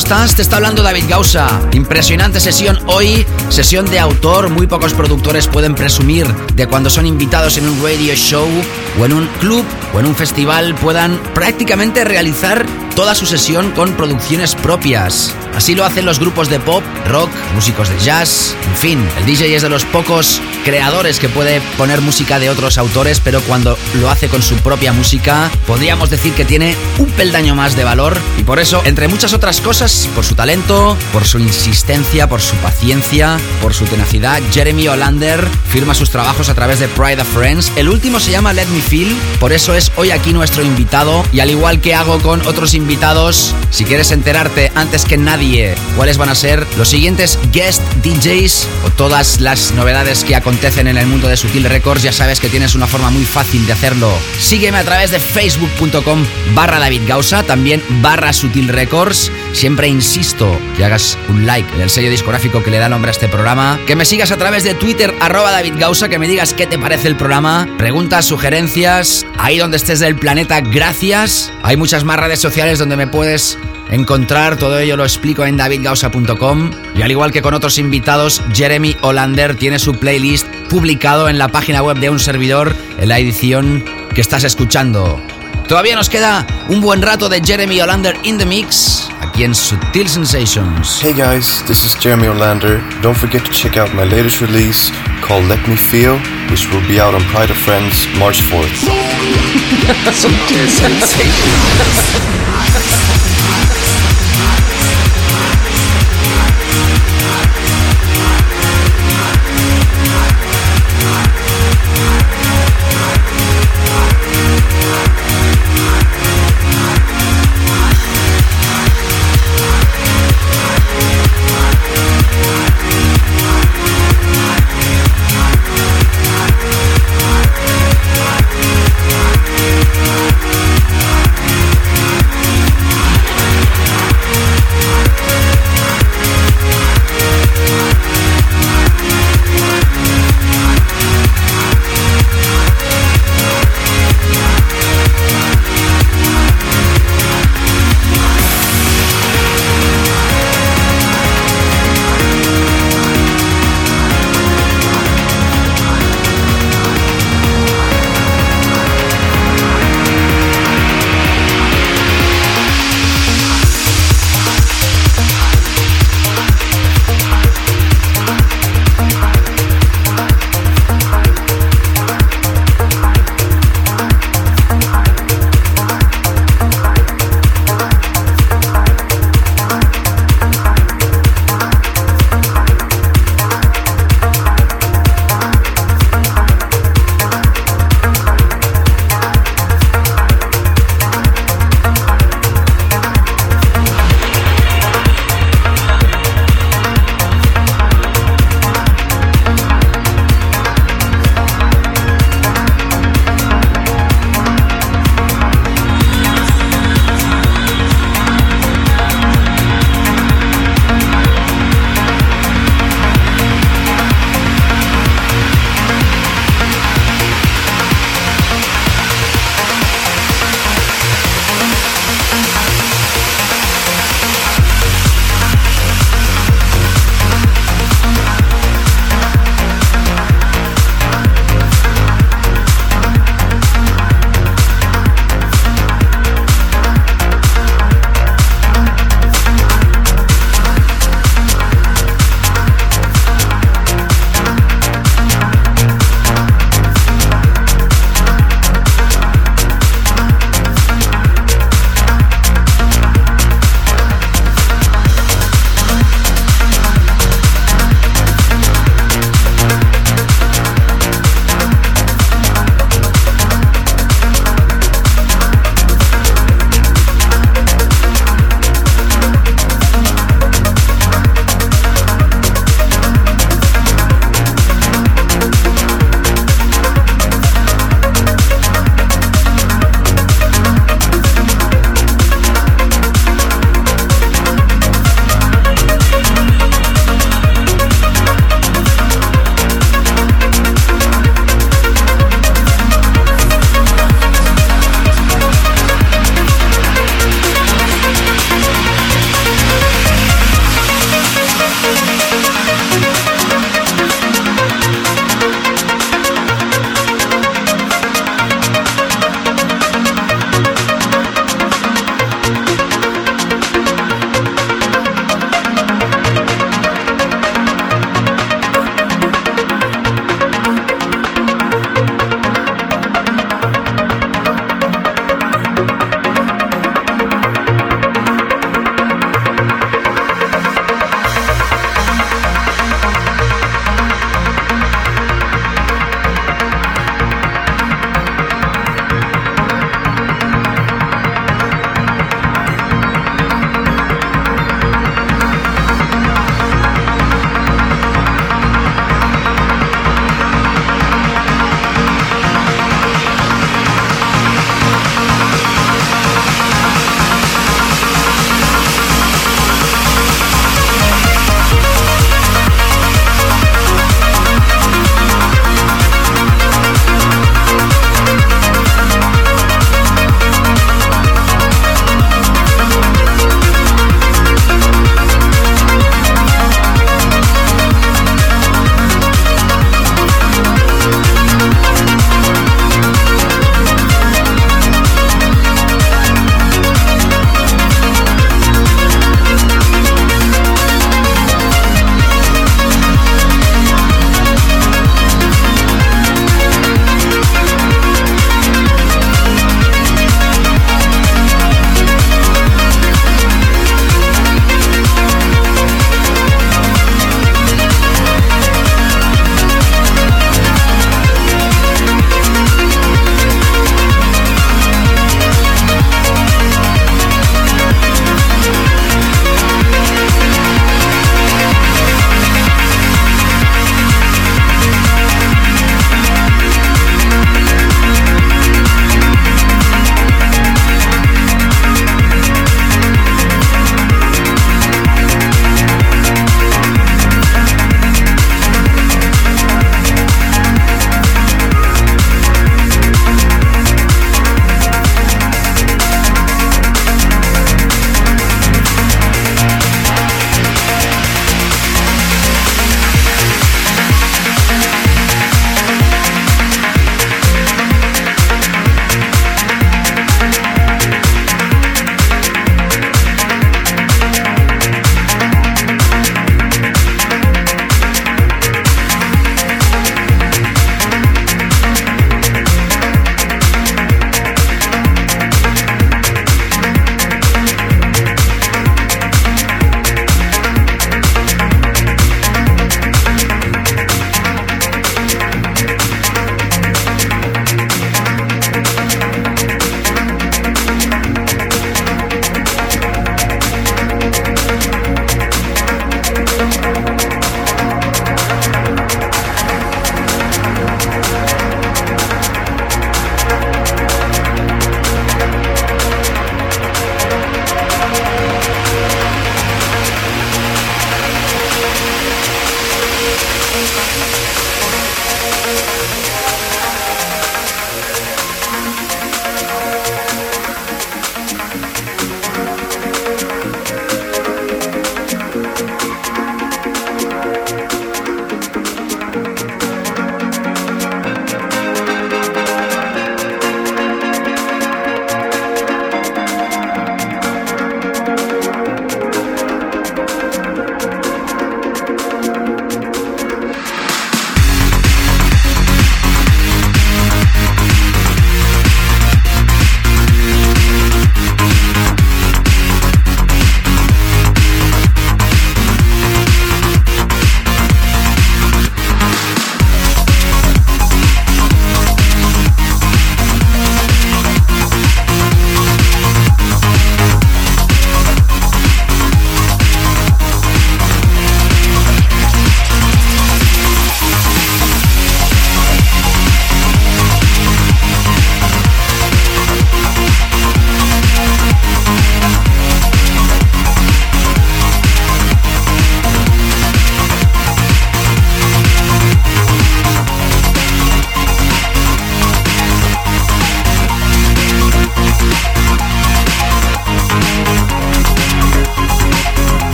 Estás? Te está hablando David Gausa. Impresionante sesión hoy, sesión de autor. Muy pocos productores pueden presumir de cuando son invitados en un radio show o en un club o en un festival puedan prácticamente realizar toda su sesión con producciones propias. Así lo hacen los grupos de pop, rock, músicos de jazz, en fin, el DJ es de los pocos creadores que puede poner música de otros autores, pero cuando lo hace con su propia música, podríamos decir que tiene un peldaño más de valor. Y por eso, entre muchas otras cosas, por su talento, por su insistencia, por su paciencia, por su tenacidad, Jeremy Olander firma sus trabajos a través de Pride of Friends. El último se llama Let Me Feel, por eso es hoy aquí nuestro invitado. Y al igual que hago con otros invitados, si quieres enterarte antes que nadie cuáles van a ser los siguientes guest DJs o todas las novedades que acontecen en el mundo de Sutil Records, ya sabes que tienes una forma muy fácil de hacerlo. Sígueme a través de facebook.com barra David también barra Sutil Records. Siempre insisto que hagas un like en el sello discográfico que le da nombre a este programa. Que me sigas a través de Twitter, arroba David que me digas qué te parece el programa. Preguntas, sugerencias, ahí donde estés del planeta, gracias. Hay muchas más redes sociales donde me puedes encontrar. Todo ello lo explico en davidgausa.com. Y al igual que con otros invitados, Jeremy Olander tiene su playlist publicado en la página web de un servidor en la edición que estás escuchando. Todavía nos queda un buen rato de Jeremy Olander in the mix aquí en Sutil Sensations. Hey guys, this is Jeremy Olander. Don't forget to check out my latest release called Let Me Feel, which will be out on Pride of Friends March 4th. Sutil Sensations. Thank you.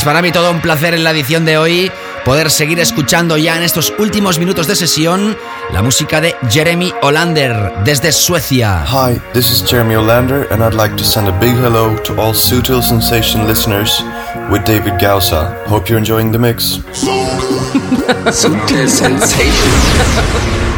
Es para mí todo un placer en la edición de hoy poder seguir escuchando ya en estos últimos minutos de sesión la música de Jeremy Olander desde Suecia. Hi, this is Jeremy Olander and I'd like to send a big hello to all Sutil Sensation listeners with David Gausa. Hope you're enjoying the mix. Sutil Sensation.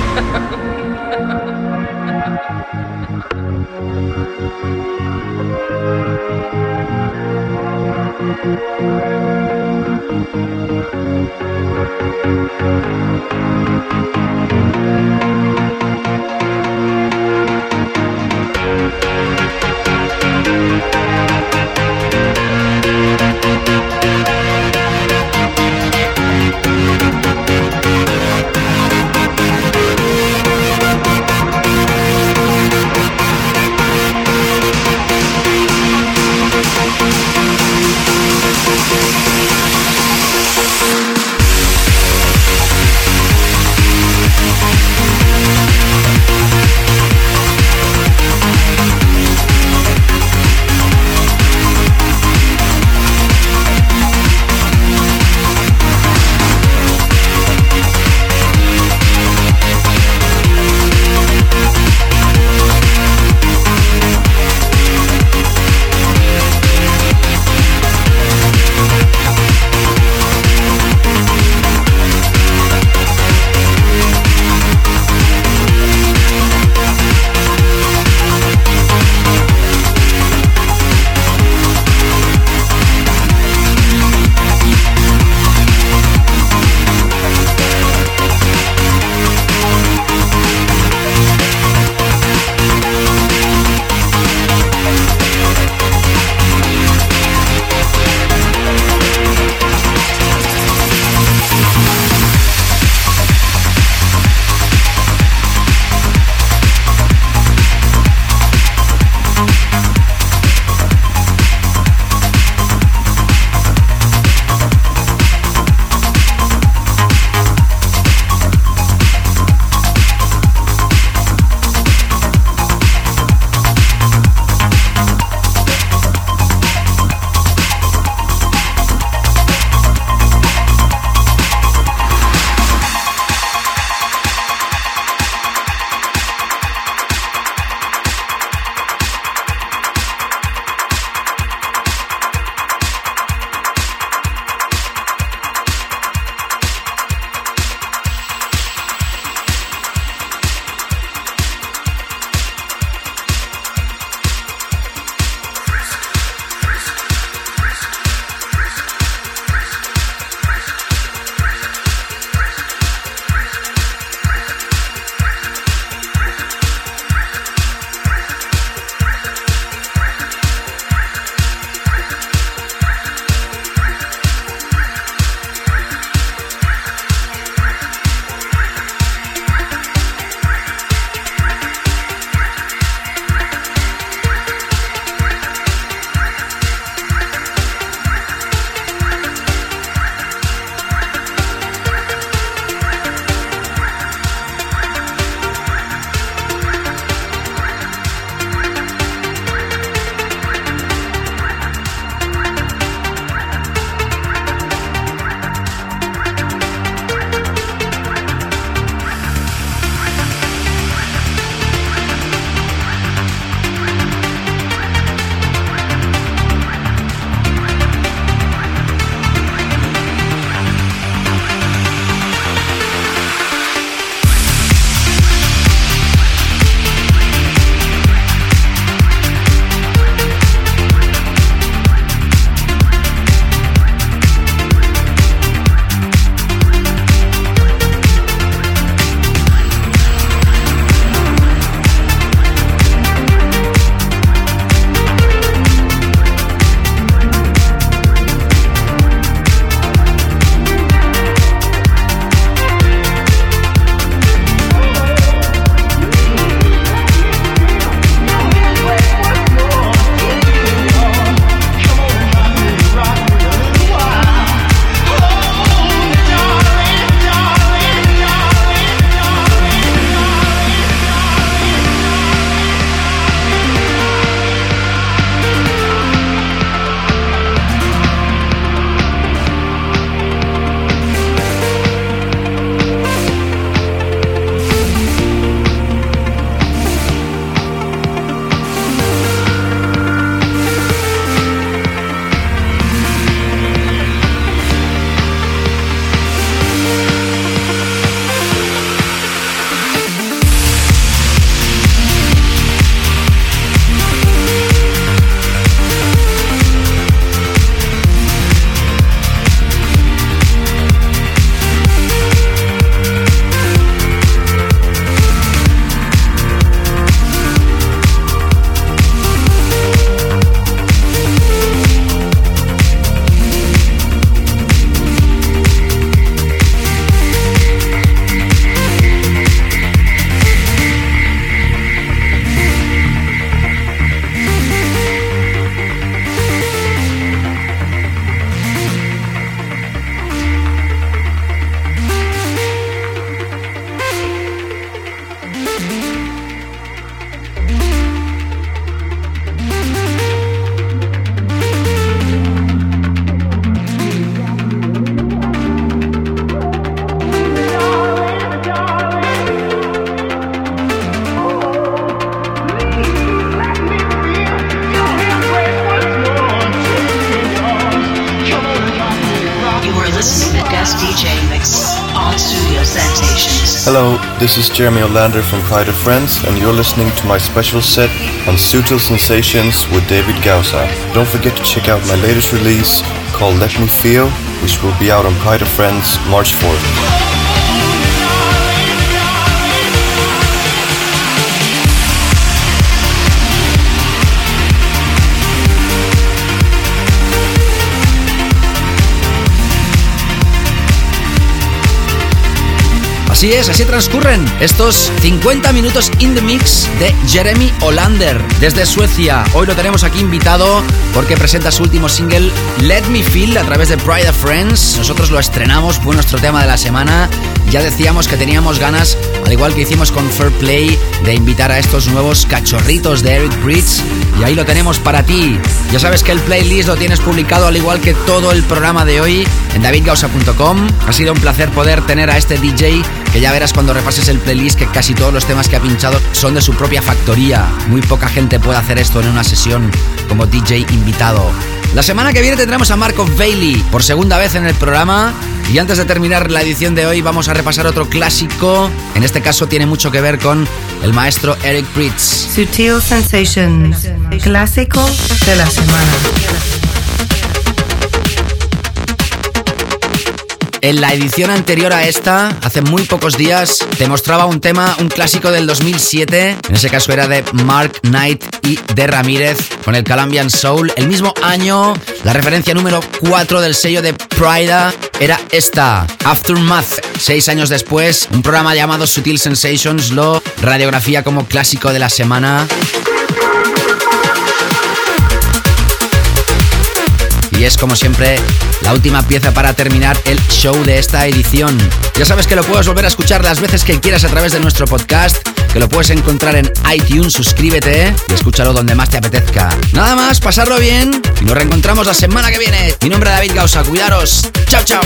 Jeremy Olander from Pride of Friends, and you're listening to my special set on Sutil Sensations with David Gausa. Don't forget to check out my latest release called Let Me Feel, which will be out on Pride of Friends March 4th. Así es, así transcurren estos 50 minutos in the mix de Jeremy Olander desde Suecia. Hoy lo tenemos aquí invitado porque presenta su último single Let Me Feel a través de Pride of Friends. Nosotros lo estrenamos, fue nuestro tema de la semana. Ya decíamos que teníamos ganas, al igual que hicimos con Fair Play, de invitar a estos nuevos cachorritos de Eric Bridge. Y ahí lo tenemos para ti. Ya sabes que el playlist lo tienes publicado al igual que todo el programa de hoy en davidgausa.com. Ha sido un placer poder tener a este DJ que ya verás cuando repases el playlist que casi todos los temas que ha pinchado son de su propia factoría. Muy poca gente puede hacer esto en una sesión como DJ invitado. La semana que viene tendremos a Marco Bailey por segunda vez en el programa. Y antes de terminar la edición de hoy vamos a repasar otro clásico. En este caso tiene mucho que ver con el maestro Eric Pritz. Sutil Sensations, clásico de la semana. En la edición anterior a esta, hace muy pocos días, te mostraba un tema, un clásico del 2007. En ese caso era de Mark Knight y de Ramírez con el Colombian Soul. El mismo año, la referencia número 4 del sello de Prida era esta, Aftermath. Seis años después, un programa llamado Sutil Sensations lo radiografía como clásico de la semana. Y es como siempre la última pieza para terminar el show de esta edición. Ya sabes que lo puedes volver a escuchar las veces que quieras a través de nuestro podcast, que lo puedes encontrar en iTunes, suscríbete y escúchalo donde más te apetezca. Nada más, pasarlo bien y nos reencontramos la semana que viene. Mi nombre es David Gausa, cuidaros. Chao, chao.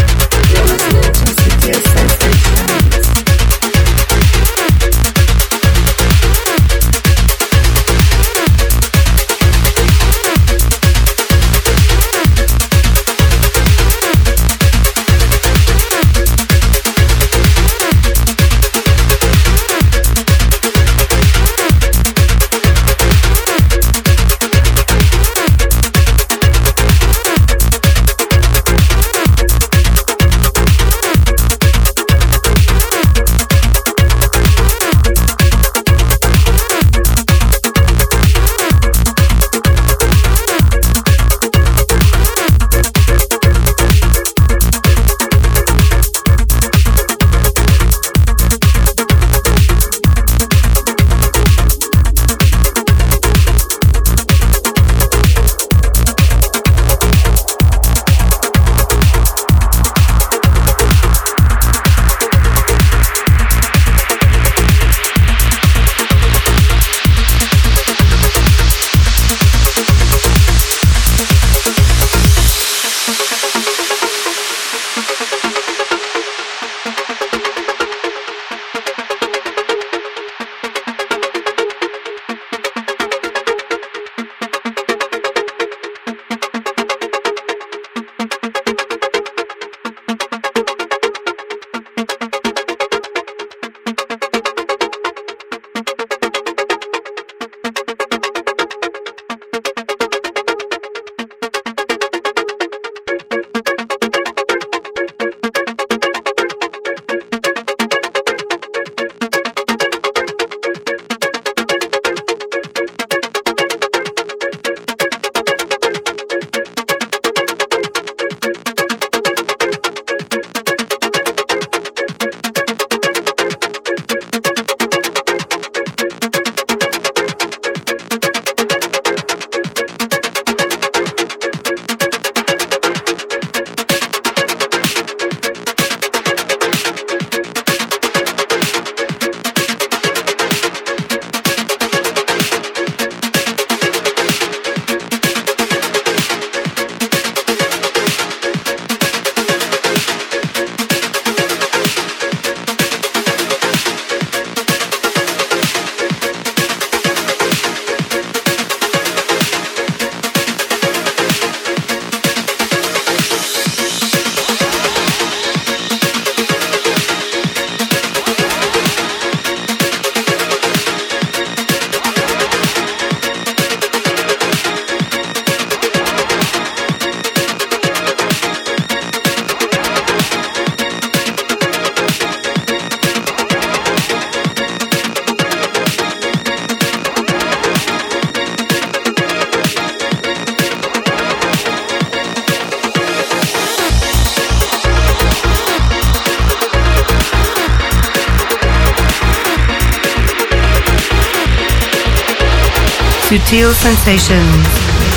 Sensations,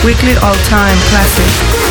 weekly all-time classic.